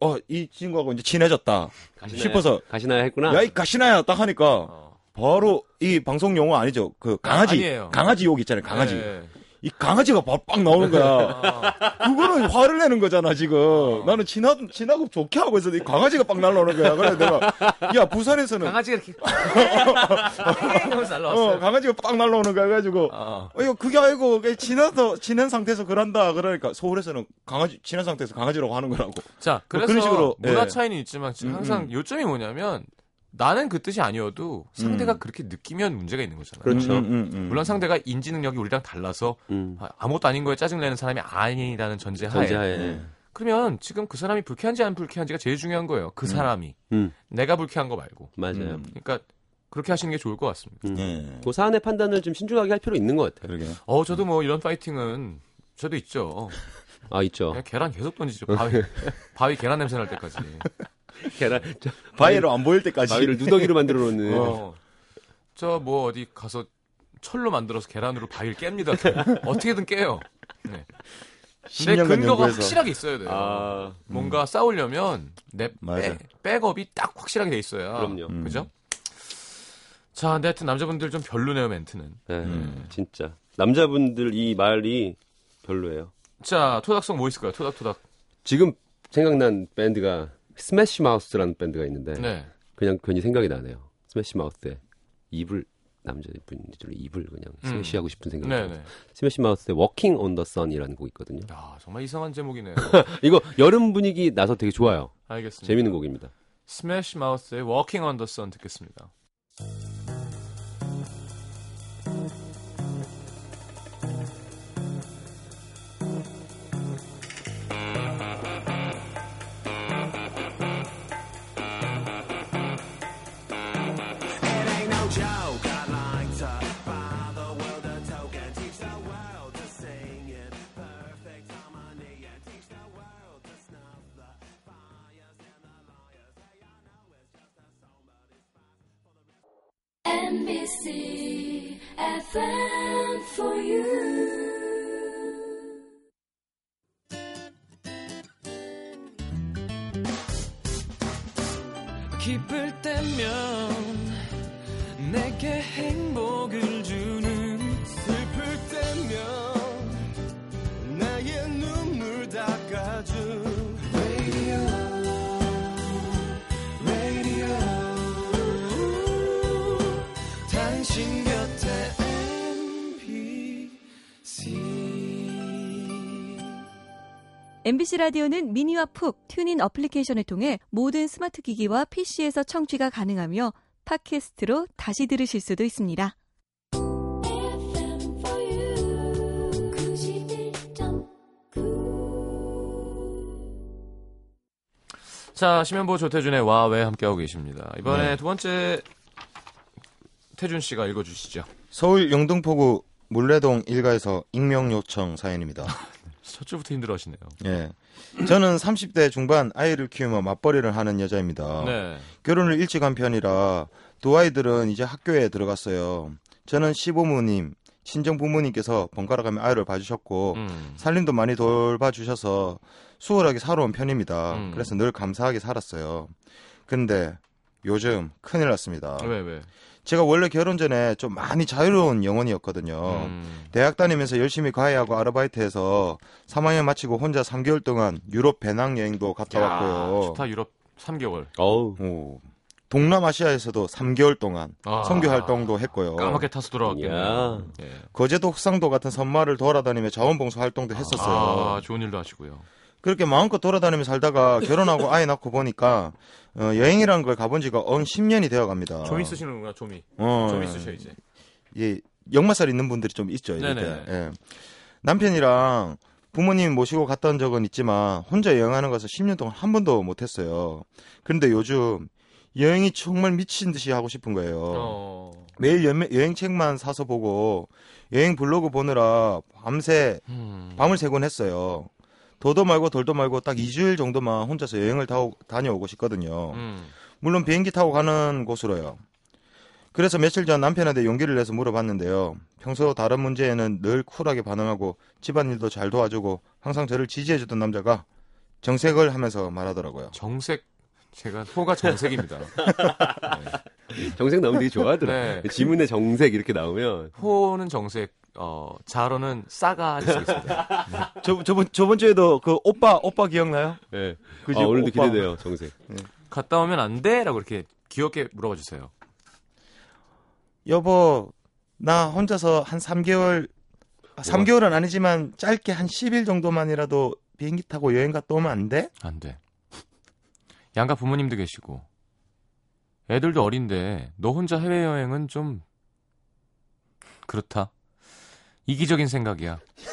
S2: 어 이 친구하고 이제 친해졌다
S3: 가시나요?
S2: 싶어서
S3: 가시나야 했구나.
S2: 야이 가시나야 딱 하니까
S1: 어.
S2: 바로 이 방송 용어 아니죠 그 강아지
S1: 아니에요.
S2: 강아지 욕 있잖아요 강아지
S1: 예.
S2: 이 강아지가 바- 빡 나오는 거야
S1: 아,
S2: 그거는 화를 내는 거잖아 지금
S1: 어.
S2: 나는 친하 친하고 좋게 하고 있었는데 이 강아지가 빡 날라오는 거야 그래 내가 야 부산에서는
S1: 강아지가 이렇게 *laughs* 어
S2: 강아지가 빡 날라오는 거야 그래가지고
S1: 아.
S2: 어, 이거 그게 아니고 친해서 친한 상태에서 그런다 그러니까 서울에서는 강아지 친한 상태에서 강아지라고 하는 거라고
S1: 자, 그래서
S2: 그런 식으로,
S1: 문화
S2: 예.
S1: 차이는 있지만 지금
S2: 음,
S1: 항상
S2: 음.
S1: 요점이 뭐냐면 나는 그 뜻이 아니어도 상대가
S2: 음.
S1: 그렇게 느끼면 문제가 있는 거잖아요.
S3: 그렇죠.
S2: 음, 음, 음.
S1: 물론 상대가 인지 능력이 우리랑 달라서
S3: 음.
S1: 아, 아무것도 아닌 거에 짜증내는 사람이 아니라는 전제하에
S3: 전제하에.
S2: 음.
S1: 그러면 지금 그 사람이 불쾌한지 안 불쾌한지가 제일 중요한 거예요. 그 사람이
S3: 음.
S1: 내가 불쾌한 거 말고.
S3: 맞아요.
S2: 음.
S1: 그러니까 그렇게 하시는 게 좋을 것 같습니다.
S3: 음.
S2: 예.
S3: 그 사안의 판단을 좀 신중하게 할 필요 있는 것 같아요.
S2: 그러게.
S1: 어, 저도 뭐 이런 파이팅은 저도 있죠.
S3: 아 있죠.
S1: 그냥 계란 계속 던지죠. 바위, *laughs* 바위 계란 냄새 날 때까지. *laughs*
S3: 계란 저,
S2: 바위로 안 보일 때까지.
S3: 바위를 누더기로 만들어 놓는.
S1: 어. 저뭐 어디 가서 철로 만들어서 계란으로 바위를 깹니다. 어떻게든 깨요. 네. 내
S2: 10년간
S1: 근거가
S2: 연구해서.
S1: 확실하게 있어야 돼요.
S3: 아
S1: 뭔가 싸우려면 내
S2: 맞아.
S1: 백, 백업이 딱 확실하게 돼 있어야.
S3: 그럼요.
S2: 음.
S1: 그죠? 자, 근데 하여튼 남자분들 좀 별로네요, 멘트는.
S3: 네,
S2: 음.
S3: 진짜 남자분들 이 말이 별로예요.
S1: 자, 토닥송 뭐 있을까요? 토닥토닥.
S3: 지금 생각난 밴드가 Smash Mouth라는 밴드가 있는데
S1: 네.
S3: 그냥 괜히 생각이 나네요. Smash Mouth의 입을 남자분들이 입을 그냥
S1: 음.
S3: 스매시하고 싶은 생각이
S1: 네,
S3: 들어요.
S1: 네.
S3: Smash Mouth의 Walkin' on the Sun이라는 곡이 있거든요.
S1: 야, 정말 이상한 제목이네요. *laughs*
S3: 이거 여름 분위기 나서 되게 좋아요.
S1: 알겠습니다.
S3: 재밌는 곡입니다.
S1: 스매시 마우스의 Walking on the Sun 듣겠습니다. 기쁠
S4: MBC
S5: 라디오는 미니와 푹 튜닝 어플리케이션을 통해 모든 스마트 기기와 PC에서 청취가 가능하며 팟캐스트로 다시 들으실 수도 있습니다.
S6: FM for you. 91.9.
S1: 자, 심현보 조태준의 와왜 함께하고 계십니다. 이번에
S2: 네.
S1: 두 번째 태준 씨가 읽어주시죠.
S2: 서울 영등포구 물레동 일가에서 익명 요청 사연입니다. *laughs*
S1: 첫 줄부터 힘들어하시네요.
S2: 예. 저는 30대 중반 아이를 키우며 맞벌이를 하는 여자입니다.
S1: 네.
S2: 결혼을 일찍 한 편이라 두 아이들은 이제 학교에 들어갔어요. 저는 시부모님, 친정 부모님께서 번갈아 가며 아이를 봐주셨고
S1: 음.
S2: 살림도 많이 돌봐주셔서 수월하게 살아온 편입니다.
S1: 음.
S2: 그래서 늘 감사하게 살았어요. 근데 요즘 큰일 났습니다.
S1: 왜 왜?
S2: 제가 원래 결혼 전에 좀 많이 자유로운 영혼이었거든요.
S1: 음.
S2: 대학 다니면서 열심히 과외하고 아르바이트해서 3학년 마치고 혼자 3개월 동안 유럽 배낭 여행도 갔다
S1: 야,
S2: 왔고요.
S1: 좋다 유럽 3개월.
S3: 어우
S2: 오, 동남아시아에서도 3개월 동안
S1: 아.
S2: 선교 활동도 했고요.
S1: 까맣게 타서 돌아왔겠네요.
S3: 야.
S1: 예.
S2: 거제도 흑상도 같은 섬마을 돌아다니며 자원봉사 활동도 했었어요.
S1: 아, 좋은 일도 하시고요.
S2: 그렇게 마음껏 돌아다니며 살다가 결혼하고 아이 낳고 보니까 어, 여행이라는 걸 가본 지가 언 10년이 되어 갑니다.
S1: 조미 쓰시는구나, 조미.
S2: 어,
S1: 조미 쓰셔 이제.
S2: 예, 역마살 있는 분들이 좀 있죠. 이렇게. 예. 남편이랑 부모님 모시고 온 적은 있지만 혼자 여행하는 것을 10년 동안 한 번도 못 했어요. 그런데 요즘 여행이 정말 미친 듯이 하고 싶은 거예요.
S1: 어.
S2: 매일 여, 여행책만 사서 보고 여행 블로그 보느라 밤새
S1: 음.
S2: 밤을 새곤 했어요. 도도 말고 돌도 말고 딱 2주일 정도만 혼자서 여행을 다, 다녀오고 싶거든요.
S1: 음.
S2: 물론 비행기 타고 가는 곳으로요. 그래서 며칠 전 남편한테 용기를 내서 물어봤는데요. 평소 다른 문제에는 늘 쿨하게 반응하고 집안일도 잘 도와주고 항상 저를 지지해주던 남자가 정색을 하면서 말하더라고요.
S1: 정색 제가 호가 정색입니다. *laughs* *laughs*
S3: 정색 나오면 되게 좋아하더라.
S1: 네.
S3: 지문에 정색 이렇게 나오면
S1: 호는 정색, 어, 자로는 싸가 있습니다. *laughs*
S2: 저, 저번, 저번 주에도 그 오빠, 오빠 기억나요?
S3: 예.
S2: 그지,
S3: 아, 오늘도
S2: 오빠.
S3: 기대돼요 정색.
S1: 갔다 오면 안 돼? 라고 이렇게 귀엽게 물어봐 주세요.
S2: 여보, 나 혼자서 한 3개월, 3개월은 아니지만 짧게 한 10일 정도만이라도 비행기 타고 여행 갔다 오면 안 돼?
S1: 안 돼. 양가 부모님도 계시고, 애들도 어린데, 너 혼자 해외여행은 좀, 그렇다. 이기적인 생각이야. *laughs*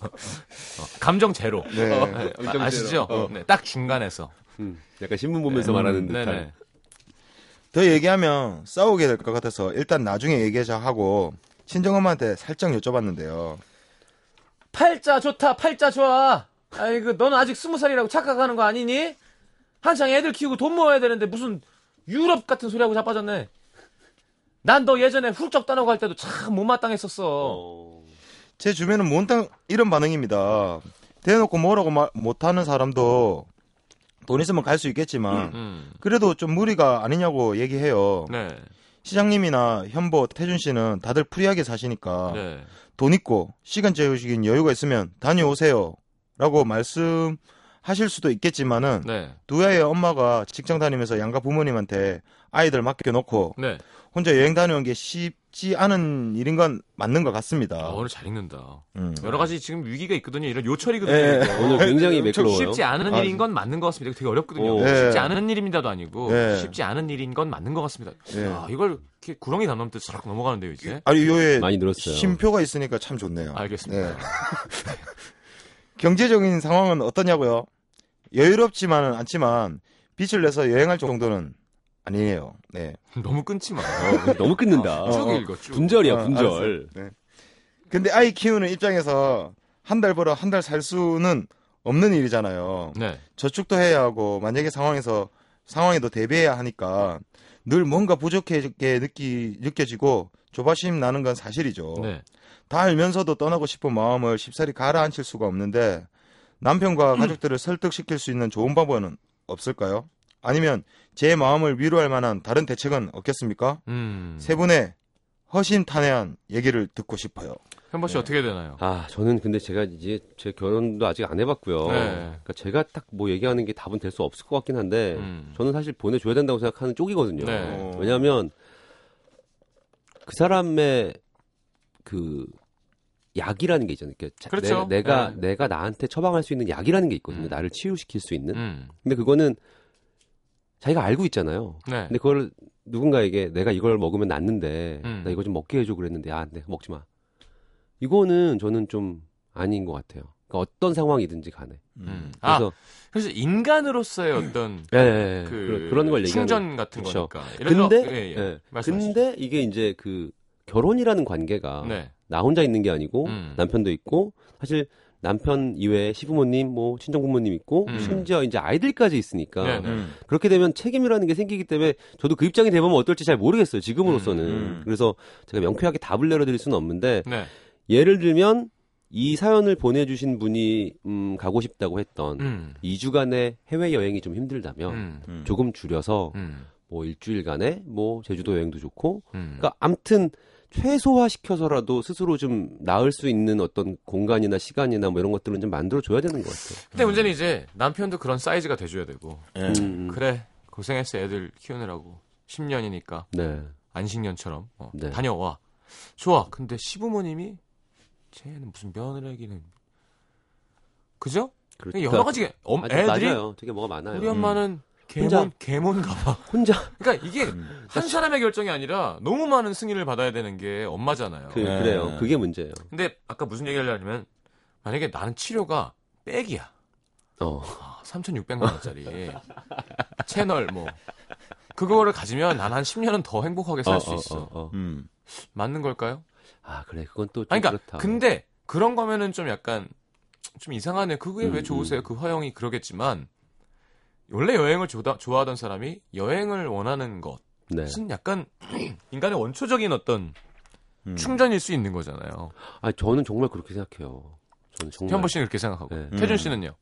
S1: 어, 감정 제로.
S2: 네.
S1: 네, 아, 아시죠?
S3: 어.
S1: 네, 딱 중간에서.
S3: 음, 약간 신문 보면서
S1: 네.
S3: 말하는
S1: 네네.
S3: 듯한.
S2: 더 얘기하면 싸우게 될 것 같아서 일단 나중에 얘기하자 하고 친정엄마한테 살짝 여쭤봤는데요.
S1: 팔자 좋다, 팔자 좋아. 아이고, 너는 아직 스무 살이라고 착각하는 거 아니니? 한창 애들 키우고 돈 모아야 되는데 무슨 유럽 같은 소리하고 자빠졌네. 난 너 예전에 훌쩍 떠나고 갈 때도 참 못마땅했었어.
S3: 어.
S2: 제 주변은 몬땅 이런 반응입니다. 대놓고 뭐라고 말 못하는 사람도 돈 있으면 갈 수 있겠지만
S1: 음,
S2: 그래도 좀 무리가 아니냐고 얘기해요.
S1: 네,
S2: 시장님이나 현보, 태준 씨는 다들 free하게 사시니까
S1: 네.
S2: 돈 있고 시간 재우시긴 여유가 있으면 다녀오세요. 라고 말씀 하실 수도 있겠지만은
S1: 네,
S2: 두 아이의 엄마가 직장 다니면서 양가 부모님한테 아이들 맡겨놓고
S1: 네.
S2: 혼자 여행 다녀온 게 쉽지 않은 일인 건 맞는 것 같습니다.
S1: 아, 오늘 잘 읽는다.
S2: 음.
S1: 여러 가지 지금 위기가 있거든요. 이런 요철이거든요.
S2: 예.
S1: 이거.
S3: 오늘 굉장히
S2: 좀
S3: 매끄러워요.
S1: 쉽지 않은
S2: 아,
S1: 일인 건 맞는 것 같습니다. 되게 어렵거든요.
S3: 오.
S2: 예.
S1: 쉽지 않은 일입니다도 아니고
S2: 예.
S1: 쉽지 않은 일인 건 맞는 것 같습니다.
S2: 예.
S1: 아, 이걸 이렇게 구렁이 다 넘듯 싹 넘어가는데요, 이제.
S2: 아니 요에
S3: 많이 늘었어요.
S2: 심표가 있으니까 참 좋네요.
S1: 알겠습니다. *laughs*
S2: 네. 경제적인 상황은 어떠냐고요? 여유롭지만은 않지만 빚을 내서 여행할 정도는 아니에요. 네. *laughs*
S1: 너무 끊지 마.
S3: 어, *laughs* 너무 끊는다.
S2: 어,
S1: 쭉
S2: 어.
S1: 읽어, 쭉.
S3: 분절이야,
S2: 어,
S3: 분절.
S2: 알았어요. 네. 근데 아이 키우는 입장에서 한 달 벌어 한 달 살 수는 없는 일이잖아요.
S1: 네.
S2: 저축도 해야 하고 만약에 상황에서 상황에도 대비해야 하니까 늘 뭔가 부족하게 느끼 느껴지고 조바심 나는 건 사실이죠.
S1: 네.
S2: 다 알면서도 떠나고 싶은 마음을 쉽사리 가라앉힐 수가 없는데 남편과 가족들을 설득시킬 수 있는 좋은 방법은 없을까요? 아니면 제 마음을 위로할 만한 다른 대책은 없겠습니까?
S1: 음.
S2: 세 분의 허심탄회한 얘기를 듣고 싶어요.
S1: 현보 씨 어떻게 되나요?
S3: 아, 저는 근데 제가 이제 제 결혼도 아직 안 해봤고요.
S1: 네.
S3: 그러니까 제가 딱 뭐 얘기하는 게 답은 될 수 없을 것 같긴 한데,
S1: 음.
S3: 저는 사실 보내줘야 된다고 생각하는 쪽이거든요.
S1: 네.
S2: 어.
S3: 왜냐하면 그 사람의 그 약이라는 게 있잖아요. 그러니까 자-
S1: 그렇죠.
S3: 내, 가
S1: 네.
S3: 내가 나한테 처방할 수 있는 약이라는 게 있거든요.
S1: 음.
S3: 나를 치유시킬 수 있는.
S1: 음.
S3: 근데 그거는 자기가 알고 있잖아요.
S1: 네.
S3: 근데 그걸 누군가에게 내가 이걸 먹으면 낫는데
S1: 음.
S3: 나 이거 좀 먹게 해줘 그랬는데 아, 네, 먹지 마. 이거는 저는 좀 아닌 것 같아요. 그러니까 어떤 상황이든지 간에.
S1: 음. 아,
S3: 그래서
S1: 그래서 인간으로서의 어떤
S3: 예, 예, 예.
S1: 그
S3: 그런, 걸 얘기하는
S1: 충전 같은
S3: 그쵸.
S1: 거니까.
S3: 근데
S1: 예, 예.
S3: 예. 근데 이게 이제 그 결혼이라는 관계가
S1: 네.
S3: 나 혼자 있는 게 아니고
S1: 음.
S3: 남편도 있고 사실 남편 이외에 시부모님 뭐 친정 부모님 있고
S1: 음.
S3: 심지어 이제 아이들까지 있으니까
S1: 네, 네.
S2: 음.
S3: 그렇게 되면 책임이라는 게 생기기 때문에 저도 그 입장이 되면 어떨지 잘 모르겠어요 지금으로서는
S2: 음.
S3: 그래서 제가 명쾌하게 답을 내려드릴 수는 없는데
S1: 네.
S3: 예를 들면 이 사연을 보내주신 분이 음, 가고 싶다고 했던
S1: 음.
S3: 2주간의 해외 여행이 좀 힘들다면
S1: 음.
S2: 음.
S3: 조금 줄여서
S1: 음.
S3: 뭐 일주일간에 뭐 제주도 여행도 좋고
S1: 음.
S3: 그러니까 암튼 최소화 시켜서라도 스스로 좀 나을 수 있는 어떤 공간이나 시간이나 뭐 이런 것들은 좀 만들어 줘야 되는 것 같아요.
S1: 근데 문제는 이제 남편도 그런 사이즈가 돼줘야 되고.
S2: 예.
S3: 음,
S1: 그래 고생했어 애들 키우느라고 10년이니까
S3: 네.
S1: 안식년처럼 어,
S3: 네.
S1: 다녀와. 좋아. 근데 시부모님이 쟤는 무슨 며느리기는 그죠?
S3: 그러니까
S1: 여러 가지 엄,
S3: 아주
S1: 애들이
S3: 맞아요. 되게 뭐가 많아요.
S1: 우리 엄마는 개몬. 개몬가 봐. *laughs*
S3: 혼자
S1: 그러니까 이게 한 사람의 결정이 아니라 너무 많은 승인을 받아야 되는 게 엄마잖아요.
S3: 그,
S2: 네.
S3: 그래요. 그게 문제예요.
S1: 근데 아까 무슨 얘기를 하려면 만약에 나는 치료가 백이야.
S3: 어.
S1: 아, 3,600만 원짜리 *laughs* 채널 뭐 그거를 가지면 난 한 10년은 더 행복하게 살수
S3: 어, 어,
S1: 있어.
S3: 어, 어.
S2: 음.
S1: 맞는 걸까요?
S3: 아 그래 그건 또좀
S1: 아니, 그러니까
S3: 그렇다.
S1: 근데 그런 거면은 좀 약간 좀 이상하네. 그게 왜
S3: 음,
S1: 좋으세요? 그 허영이 그러겠지만 원래 여행을 좋아, 좋아하던 사람이 여행을 원하는
S3: 네.
S1: 것은 약간 *clears throat* 인간의 원초적인 어떤
S2: 음.
S1: 충전일 수 있는 거잖아요.
S3: 아 저는 정말 그렇게 생각해요. 저는 정말.
S1: 현보 씨는 그렇게 생각하고
S3: 네.
S1: 태준
S2: 음.
S1: 씨는요?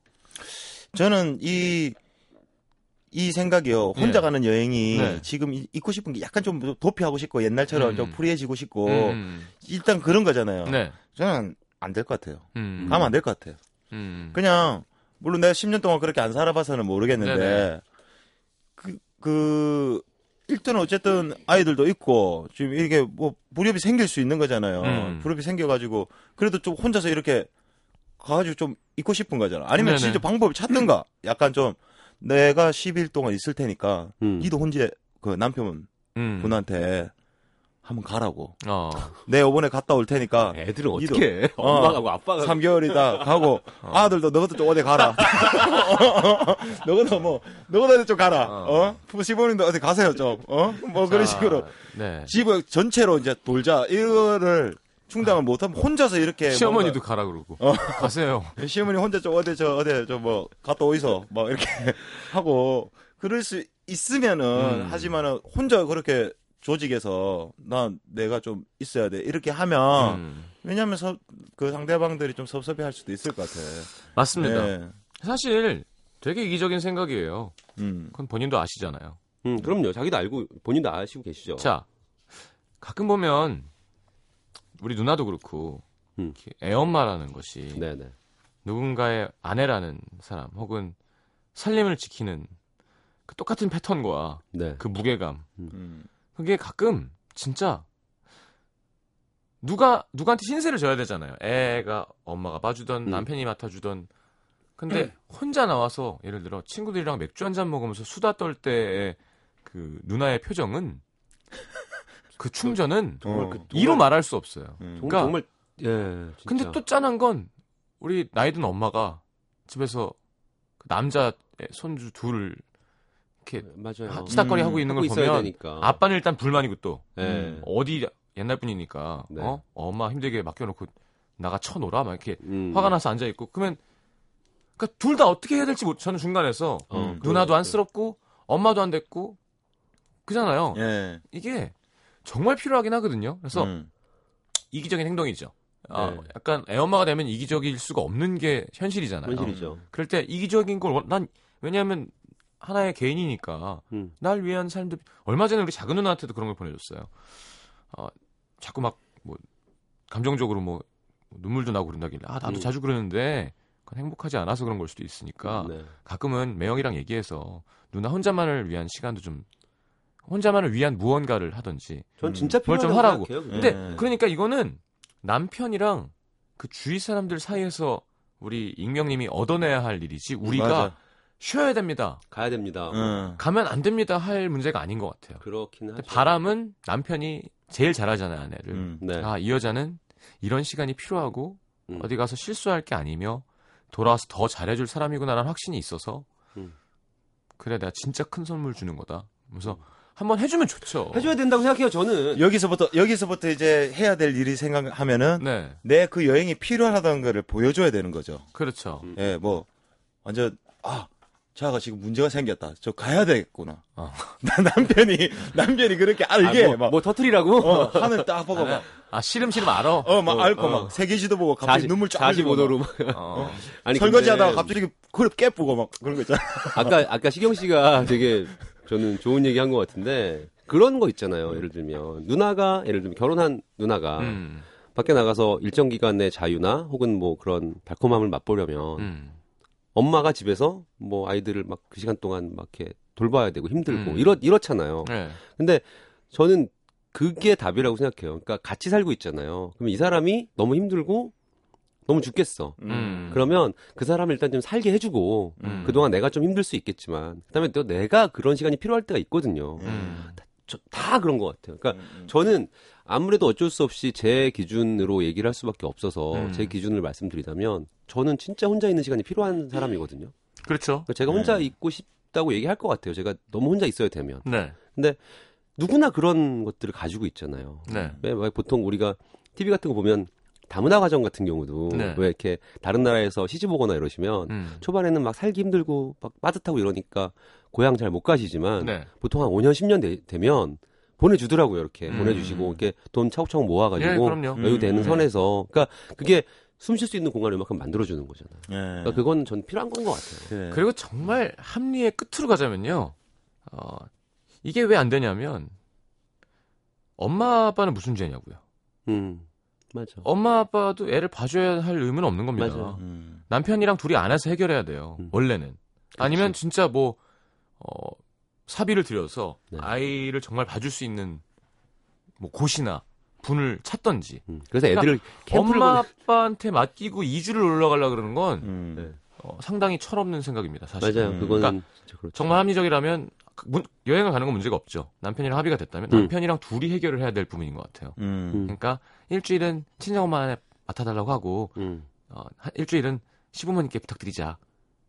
S2: 저는 이, 이 생각이요. 혼자
S1: 네.
S2: 가는 여행이
S1: 네.
S2: 지금 이- 있고 싶은 게 약간 좀 도피하고 싶고 옛날처럼
S1: 음.
S2: 좀 프리해지고 싶고
S1: 음.
S2: 일단 그런 거잖아요.
S1: 네.
S2: 저는 안 될 것 같아요.
S1: 음.
S2: 가면 안 될 것 같아요.
S1: 음.
S2: 그냥 물론 내가 10년 동안 그렇게 안 살아봐서는 모르겠는데
S1: 네네.
S2: 그, 그 일단 어쨌든 아이들도 있고 지금 이게 뭐 무렵이 생길 수 있는 거잖아요.
S1: 음.
S2: 무렵이 생겨가지고 그래도 좀 혼자서 이렇게 가가지고 좀 있고 싶은 거잖아. 아니면
S1: 네네.
S2: 진짜 방법을 찾든가. 약간 좀 내가 10일 동안 있을 테니까
S3: 음.
S2: 니도 혼자 그 남편
S1: 음.
S2: 분한테 한번 가라고.
S1: 어.
S2: 내 요번에 갔다 올 테니까
S3: 애들은. 어떻게 해?
S2: 어.
S3: 엄마하고 아빠가
S2: 3개월이다 가고 *laughs* 아들도 너것도 좀 어디 가라. *laughs* 너것도 뭐 너것도 어디 좀 가라. 어? 부시부님도 어디 가세요 좀. 어? 뭐 그런
S1: 자,
S2: 식으로
S1: 네.
S2: 집을 전체로 이제 돌자 이거를 충당을 못하면 혼자서 이렇게
S1: 시어머니도 가라 그러고 가세요.
S2: 뭔가- *laughs* 시어머니 혼자 좀 어디 저 어디 저 뭐 갔다 오이소 막 이렇게 하고 그럴 수 있으면은
S1: 음.
S2: 하지만은 혼자 그렇게 조직에서 난 내가 좀 있어야 돼 이렇게 하면
S1: 음.
S2: 왜냐하면 서, 그 상대방들이 좀 섭섭해할 수도 있을 것 같아.
S1: 맞습니다.
S2: 네.
S1: 사실 되게 이기적인 생각이에요.
S2: 음.
S1: 그건 본인도 아시잖아요.
S3: 음, 그럼요. 자기도 알고 본인도 아시고 계시죠.
S1: 자, 가끔 보면 우리 누나도 그렇고
S3: 음.
S1: 애엄마라는 것이
S3: 네, 네.
S1: 누군가의 아내라는 사람 혹은 살림을 지키는 그 똑같은 패턴과
S3: 네.
S1: 그 무게감
S2: 음.
S1: 그게 가끔 진짜 누가 누구한테 신세를 져야 되잖아요. 애가 엄마가 봐주던
S3: 음.
S1: 남편이 맡아주던 근데 혼자 나와서 예를 들어 친구들이랑 맥주 한 잔 먹으면서 수다 떨 때의 그 누나의 표정은 그 충전은
S2: 정말
S3: 어.
S2: 그
S1: 이로 말할 수 없어요.
S2: 음.
S1: 그러니까-
S3: 정말 예. 진짜.
S1: 근데 또 짠한 건 우리 나이든 엄마가 집에서 그 남자 손주 둘을 이렇게
S3: 맞아요.
S1: 하- 치닥거리
S2: 음,
S1: 하고 있는
S3: 하고
S1: 걸
S3: 있어야
S1: 보면
S3: 되니까.
S1: 아빠는 일단 불만이고 또
S3: 예.
S2: 음.
S1: 어디 옛날 분이니까
S3: 네.
S1: 어 엄마 힘들게 맡겨놓고 나가 쳐놀아 막 이렇게
S3: 음.
S1: 화가 나서 앉아 있고 그러면 그러니까 둘 다 어떻게 해야 될지 못, 저는 중간에서
S3: 어,
S2: 음.
S1: 누나도 안쓰럽고 엄마도 안 됐고 그잖아요.
S2: 예.
S1: 이게 정말 필요하긴 하거든요. 그래서
S2: 음.
S1: 이기적인 행동이죠. 아,
S3: 네.
S1: 약간 애엄마가 되면 이기적일 수가 없는 게 현실이잖아요.
S3: 현실이죠.
S1: 그럴 때 이기적인 걸 난 왜냐하면 하나의 개인이니까
S3: 음.
S1: 날 위한 삶도 얼마 전에 우리 작은 누나한테도 그런 걸 보내줬어요. 어, 자꾸 막 뭐 감정적으로 뭐 눈물도 나고 그런다길래 아 나도
S3: 음.
S1: 자주 그러는데 그건 행복하지 않아서 그런 걸 수도 있으니까
S3: 네.
S1: 가끔은 매형이랑 얘기해서 누나 혼자만을 위한 시간도 좀 혼자만을 위한 무언가를 하든지
S3: 전
S2: 음.
S3: 진짜
S1: 그걸 좀 하라고.
S3: 생각해요.
S1: 근데
S2: 네.
S1: 그러니까 이거는 남편이랑 그 주위 사람들 사이에서 우리 익명님이 얻어내야 할 일이지 우리가
S2: 맞아.
S1: 쉬어야 됩니다.
S3: 가야 됩니다.
S2: 음.
S1: 가면 안 됩니다 할 문제가 아닌 것 같아요.
S3: 그렇긴 하죠.
S1: 바람은 남편이 제일 잘하잖아요 아내를.
S2: 음.
S3: 네.
S1: 아이 여자는 이런 시간이 필요하고
S3: 음.
S1: 어디 가서 실수할 게 아니며 돌아와서 더 잘해줄 사람이구나라는 확신이 있어서
S3: 음.
S1: 그래 내가 진짜 큰 선물 주는 거다. 그래서 한번 해주면 좋죠.
S3: 해줘야 된다고 생각해요. 저는.
S2: 여기서부터 여기서부터 이제 해야 될 일이 생각하면은
S1: 네,
S2: 내 그 여행이 필요하다는 거를 보여줘야 되는 거죠.
S1: 그렇죠.
S3: 음.
S2: 예, 뭐 완전 아 자가 지금 문제가 생겼다. 저 가야 되겠구나.
S1: 어. *laughs*
S2: 나 남편이 남편이 그렇게 알게
S3: 아, 뭐,
S2: 막
S3: 뭐 터트리라고?
S2: 어, 하늘 딱 보고
S1: 막아 시름 시름 알아.
S2: 어, 막
S3: 어,
S2: 앓고
S3: 어.
S2: 막 세계지도 보고 갑자기 눈물 쫙 흘리고
S3: 45도로.
S2: 막
S1: 어.
S3: 아니,
S2: 설거지하다가
S3: 근데
S2: 갑자기 그릇 깨부고 막 그런 거 있잖아.
S3: 아까 아까 시경 씨가 되게 저는 좋은 얘기 한 것 같은데 그런 거 있잖아요. 예를 들면 누나가 예를 들면 결혼한 누나가
S1: 음,
S3: 밖에 나가서 일정 기간의 자유나 혹은 뭐 그런 달콤함을 맛보려면
S1: 음.
S3: 엄마가 집에서 뭐 아이들을 막 그 시간 동안 막 이렇게 돌봐야 되고 힘들고
S1: 음.
S3: 이렇 이렇잖아요.
S1: 네.
S3: 근데 저는 그게 답이라고 생각해요. 그러니까 같이 살고 있잖아요. 그러면 이 사람이 너무 힘들고 너무 죽겠어.
S1: 음.
S3: 그러면 그 사람을 일단 좀 살게 해주고
S1: 음.
S3: 그동안 내가 좀 힘들 수 있겠지만 그다음에 또 내가 그런 시간이 필요할 때가 있거든요.
S1: 음.
S3: 저- 다 그런 것 같아요. 그러니까
S2: 음,
S3: 저는 아무래도 어쩔 수 없이 제 기준으로 얘기를 할 수밖에 없어서
S1: 음.
S3: 제 기준을 말씀드리자면 저는 진짜 혼자 있는 시간이 필요한 사람이거든요.
S1: 그렇죠.
S3: 그러니까 제가 혼자
S2: 네.
S3: 있고 싶다고 얘기할 것 같아요. 제가 너무 혼자 있어야 되면.
S1: 네.
S3: 누구나 그런 것들을 가지고 있잖아요.
S1: 네.
S3: 왜, 왜 보통 우리가 TV 같은 거 보면 다문화 가정 같은 경우도
S1: 네.
S3: 왜 이렇게 다른 나라에서 시집 오거나 이러시면
S1: 음.
S3: 초반에는 막 살기 힘들고 막 빠듯하고 이러니까 고향 잘 못 가시지만
S1: 네.
S3: 보통 한 5년 10년 되, 면 보내주더라고요 이렇게
S1: 음.
S3: 보내주시고 이렇게 돈 차곡차곡 모아가지고
S1: 예.
S3: 여유 되는
S2: 음, 네.
S3: 선에서 그러니까 그게 숨 쉴 수 있는 공간을 이만큼 만들어주는 거잖아요.
S2: 예.
S3: 그러니까 그건 전 필요한 건 것 같아요.
S2: 그래.
S1: 그리고 정말 합리의 끝으로 가자면요. 어, 이게 왜 안 되냐면 엄마 아빠는 무슨 죄냐고요.
S3: 음 맞아.
S1: 엄마 아빠도 애를 봐줘야 할 의무는 없는 겁니다.
S2: 음.
S1: 남편이랑 둘이 안에서 해결해야 돼요.
S3: 음.
S1: 원래는. 아니면
S3: 그렇지.
S1: 진짜 뭐 어, 사비를 들여서
S3: 네.
S1: 아이를 정말 봐줄 수 있는 뭐 곳이나 분을 찾던지.
S3: 음. 그래서 애들을 캠프를
S1: 엄마
S3: 보내-
S1: 아빠한테 맡기고 2주를 올라가려 그러는 건
S2: 음.
S3: 네.
S1: 어, 상당히 철없는 생각입니다. 사실.
S3: 맞아요.
S2: 음.
S3: 그거는
S1: 그러니까
S3: 그렇죠.
S1: 정말 합리적이라면 문- 여행을 가는 건 문제가 없죠. 남편이랑 합의가 됐다면
S3: 음.
S1: 남편이랑 둘이 해결을 해야 될 부분인 것 같아요.
S2: 음.
S3: 음.
S1: 그러니까 일주일은 친정엄마에 맡아달라고 하고
S3: 음.
S1: 어, 한 일주일은 시부모님께 부탁드리자면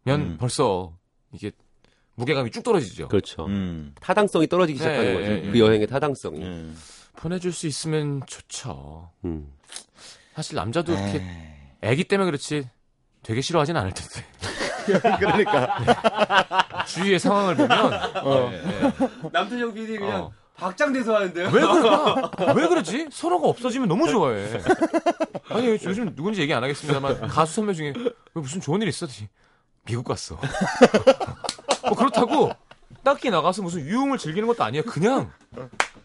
S2: 음.
S1: 벌써 이게 무게감이 쭉 떨어지죠.
S3: 그렇죠.
S2: 음.
S3: 타당성이 떨어지기 시작하는
S1: 네,
S3: 거죠.
S1: 예, 예.
S3: 그 여행의 타당성이.
S2: 음.
S1: 보내줄 수 있으면 좋죠.
S3: 음.
S1: 사실 남자도 이렇게
S2: 에이.
S1: 애기 때문에 그렇지 되게 싫어하진 않을 텐데. *laughs*
S2: 그러니까 *laughs*
S1: 주위의 상황을 보면
S2: 어.
S1: 예, 예.
S3: 남태정 PD
S1: 그냥 어.
S3: 박장대소 하는데요.
S1: 왜 그럴까? 왜 그러지? 서로가 없어지면 너무 좋아해. *laughs* 아니 요즘 누군지 얘기 안 하겠습니다만 가수 선배 중에 왜 무슨 좋은 일 있었지? 미국 갔어. 뭐 그렇다고 딱히 나가서 무슨 유흥을 즐기는 것도 아니야. 그냥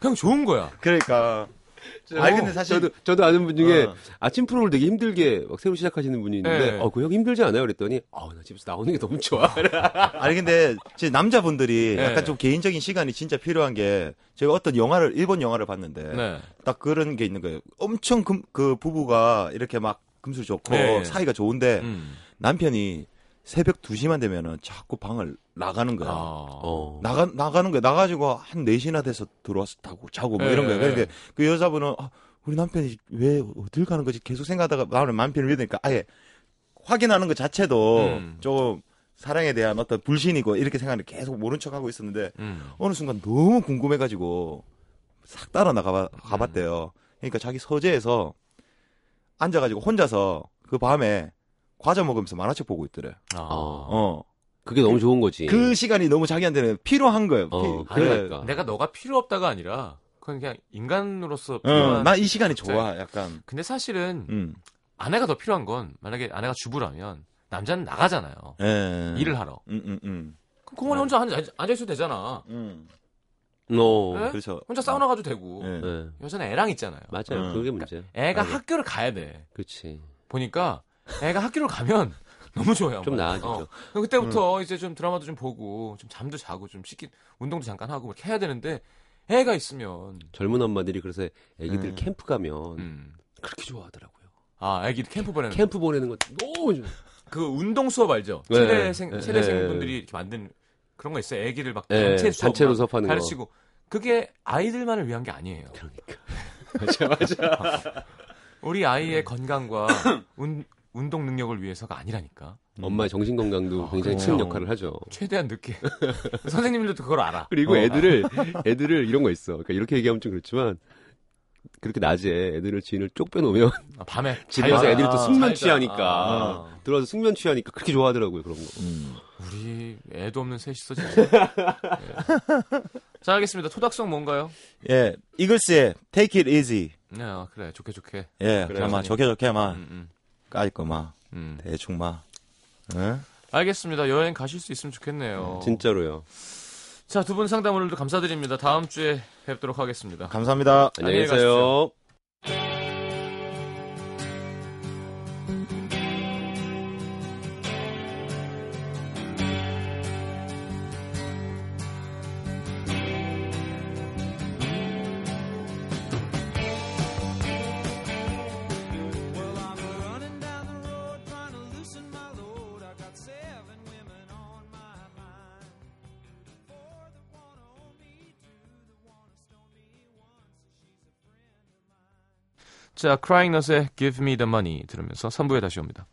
S1: 그냥 좋은 거야.
S2: 그러니까 아니 근데 사실
S3: 저도 저도 아는 분 중에
S2: 어.
S3: 아침 프로를 되게 힘들게 막 새로 시작하시는 분이 있는데
S1: 네.
S3: 어, 그 형 힘들지 않아요? 그랬더니 아, 나 집에서 나오는 게 너무 좋아. *laughs*
S2: 아니 근데 진짜 남자분들이
S1: 네.
S2: 약간 좀 개인적인 시간이 진짜 필요한 게 제가 어떤 영화를 일본 영화를 봤는데
S1: 네.
S2: 딱 그런 게 있는 거예요. 엄청 금, 그 부부가 이렇게 막 금술 좋고
S1: 네.
S2: 사이가 좋은데
S1: 음.
S2: 남편이 새벽 2시만 되면은 자꾸 방을 나가는 거야.
S1: 아.
S3: 어.
S2: 나가 나가는 거야. 나가지고 한 4시나 돼서 들어와서 타고 자고 뭐
S1: 네.
S2: 이런 거야. 그러니까 그 여자분은 아, 우리 남편이 왜 어딜 가는 거지 계속 생각하다가 나는 남편을 믿으니까 아예 확인하는 것 자체도
S1: 음.
S2: 좀 사랑에 대한 어떤 불신이고 이렇게 생각을 계속 모른 척 하고 있었는데
S1: 음.
S2: 어느 순간 너무 궁금해가지고 싹 따라 나가 가봤대요. 그러니까 자기 서재에서 앉아가지고 혼자서 그 밤에 과자 먹으면서 만화책 보고 있더래.
S1: 아.
S3: 어.
S2: 어.
S3: 그게 너무 좋은 거지.
S2: 그 시간이 너무 자기한테는 필요한 거예요.
S3: 어, 그러니까.
S1: 내가 너가 필요 없다가 아니라 그건 그냥 인간으로서
S2: 어,
S1: 필요한.
S2: 나이 시간이 좋아. 약간.
S1: 근데 사실은
S2: 음.
S1: 아내가 더 필요한 건 만약에 아내가 주부라면 남자는 나가잖아요.
S2: 예.
S1: 일을 하러.
S2: 음, 음, 음.
S1: 그럼 공원에 혼자 앉아, 앉아 있어도 되잖아.
S2: 음.
S3: 어.
S1: 네?
S2: 그렇죠.
S1: 혼자 사우나 가도 되고.
S2: 예.
S3: 네.
S1: 여자는 애랑 있잖아요.
S3: 맞아요.
S2: 어.
S3: 그게 문제야.
S1: 애가
S3: 맞아.
S1: 학교를 가야 돼.
S3: 그렇지.
S1: 보니까 애가 학교를 가면 너무 좋아요.
S3: 좀. 나아지죠.
S1: 어. 그때부터 이제 좀 드라마도 좀 보고 좀 잠도 자고 좀 씻기 운동도 잠깐 하고 이렇게 해야 되는데 애가 있으면
S3: 젊은 엄마들이 그래서 애기들
S2: 음.
S3: 캠프 가면
S1: 음.
S3: 그렇게 좋아하더라고요.
S1: 아, 애기 캠프 보내는
S3: 캠프 보내는 거 너무 좋아.
S1: 그 운동 수업 알죠?
S3: 네.
S1: 세대생
S3: 네.
S1: 세대생분들이 이렇게 만든 그런 거 있어요. 애기를 막
S3: 네,
S1: 단체 수업
S3: 단체로
S1: 막
S3: 수업하는 거.
S1: 가르치고 그게 아이들만을 위한 게 아니에요.
S3: 그러니까. *laughs* 맞아, 맞아.
S1: 우리 아이의 건강과 *clears throat* 운, 운동 능력을 위해서가 아니라니까.
S3: 엄마의 정신 건강도 굉장히 큰. 역할을 하죠.
S1: 최대한 늦게. *laughs* 선생님들도 그걸 알아.
S3: 그리고
S1: 어.
S3: 애들을 *laughs* 애들을 이런 거 있어. 그러니까 이렇게 얘기하면 좀 그렇지만 그렇게 낮에 애들을 지인을 쪽 빼놓으면
S1: 아, 밤에 *laughs*
S3: 집에서
S1: 잘
S3: 애들이 또
S1: 자.
S3: 숙면. 취하니까
S1: 아.
S3: 들어와서 숙면 취하니까 그렇게 좋아하더라고요 그런 거.
S2: 음.
S1: 우리 애도 없는 셋이서 진짜. 예. 자, 알겠습니다. 토닥성 뭔가요?
S2: 예. 이글스의 Take It Easy.
S1: 네, 아, 그래. 좋게 좋게.
S2: 예.
S1: 그래요.
S2: 그냥 좋게 좋게 마.
S1: 음, 음,
S2: 까짓 거 마.
S1: 음.
S2: 대충 마. 예?
S1: 알겠습니다. 여행 가실 수 있으면 좋겠네요.
S3: 진짜로요.
S1: 자, 두 분 상담 오늘도 감사드립니다. 다음 주에 뵙도록 하겠습니다.
S2: 감사합니다.
S3: 안녕히
S1: 안녕히
S3: 계세요.
S1: 자, 크라잉넛의 Give Me the Money 들으면서 3부에 다시 옵니다.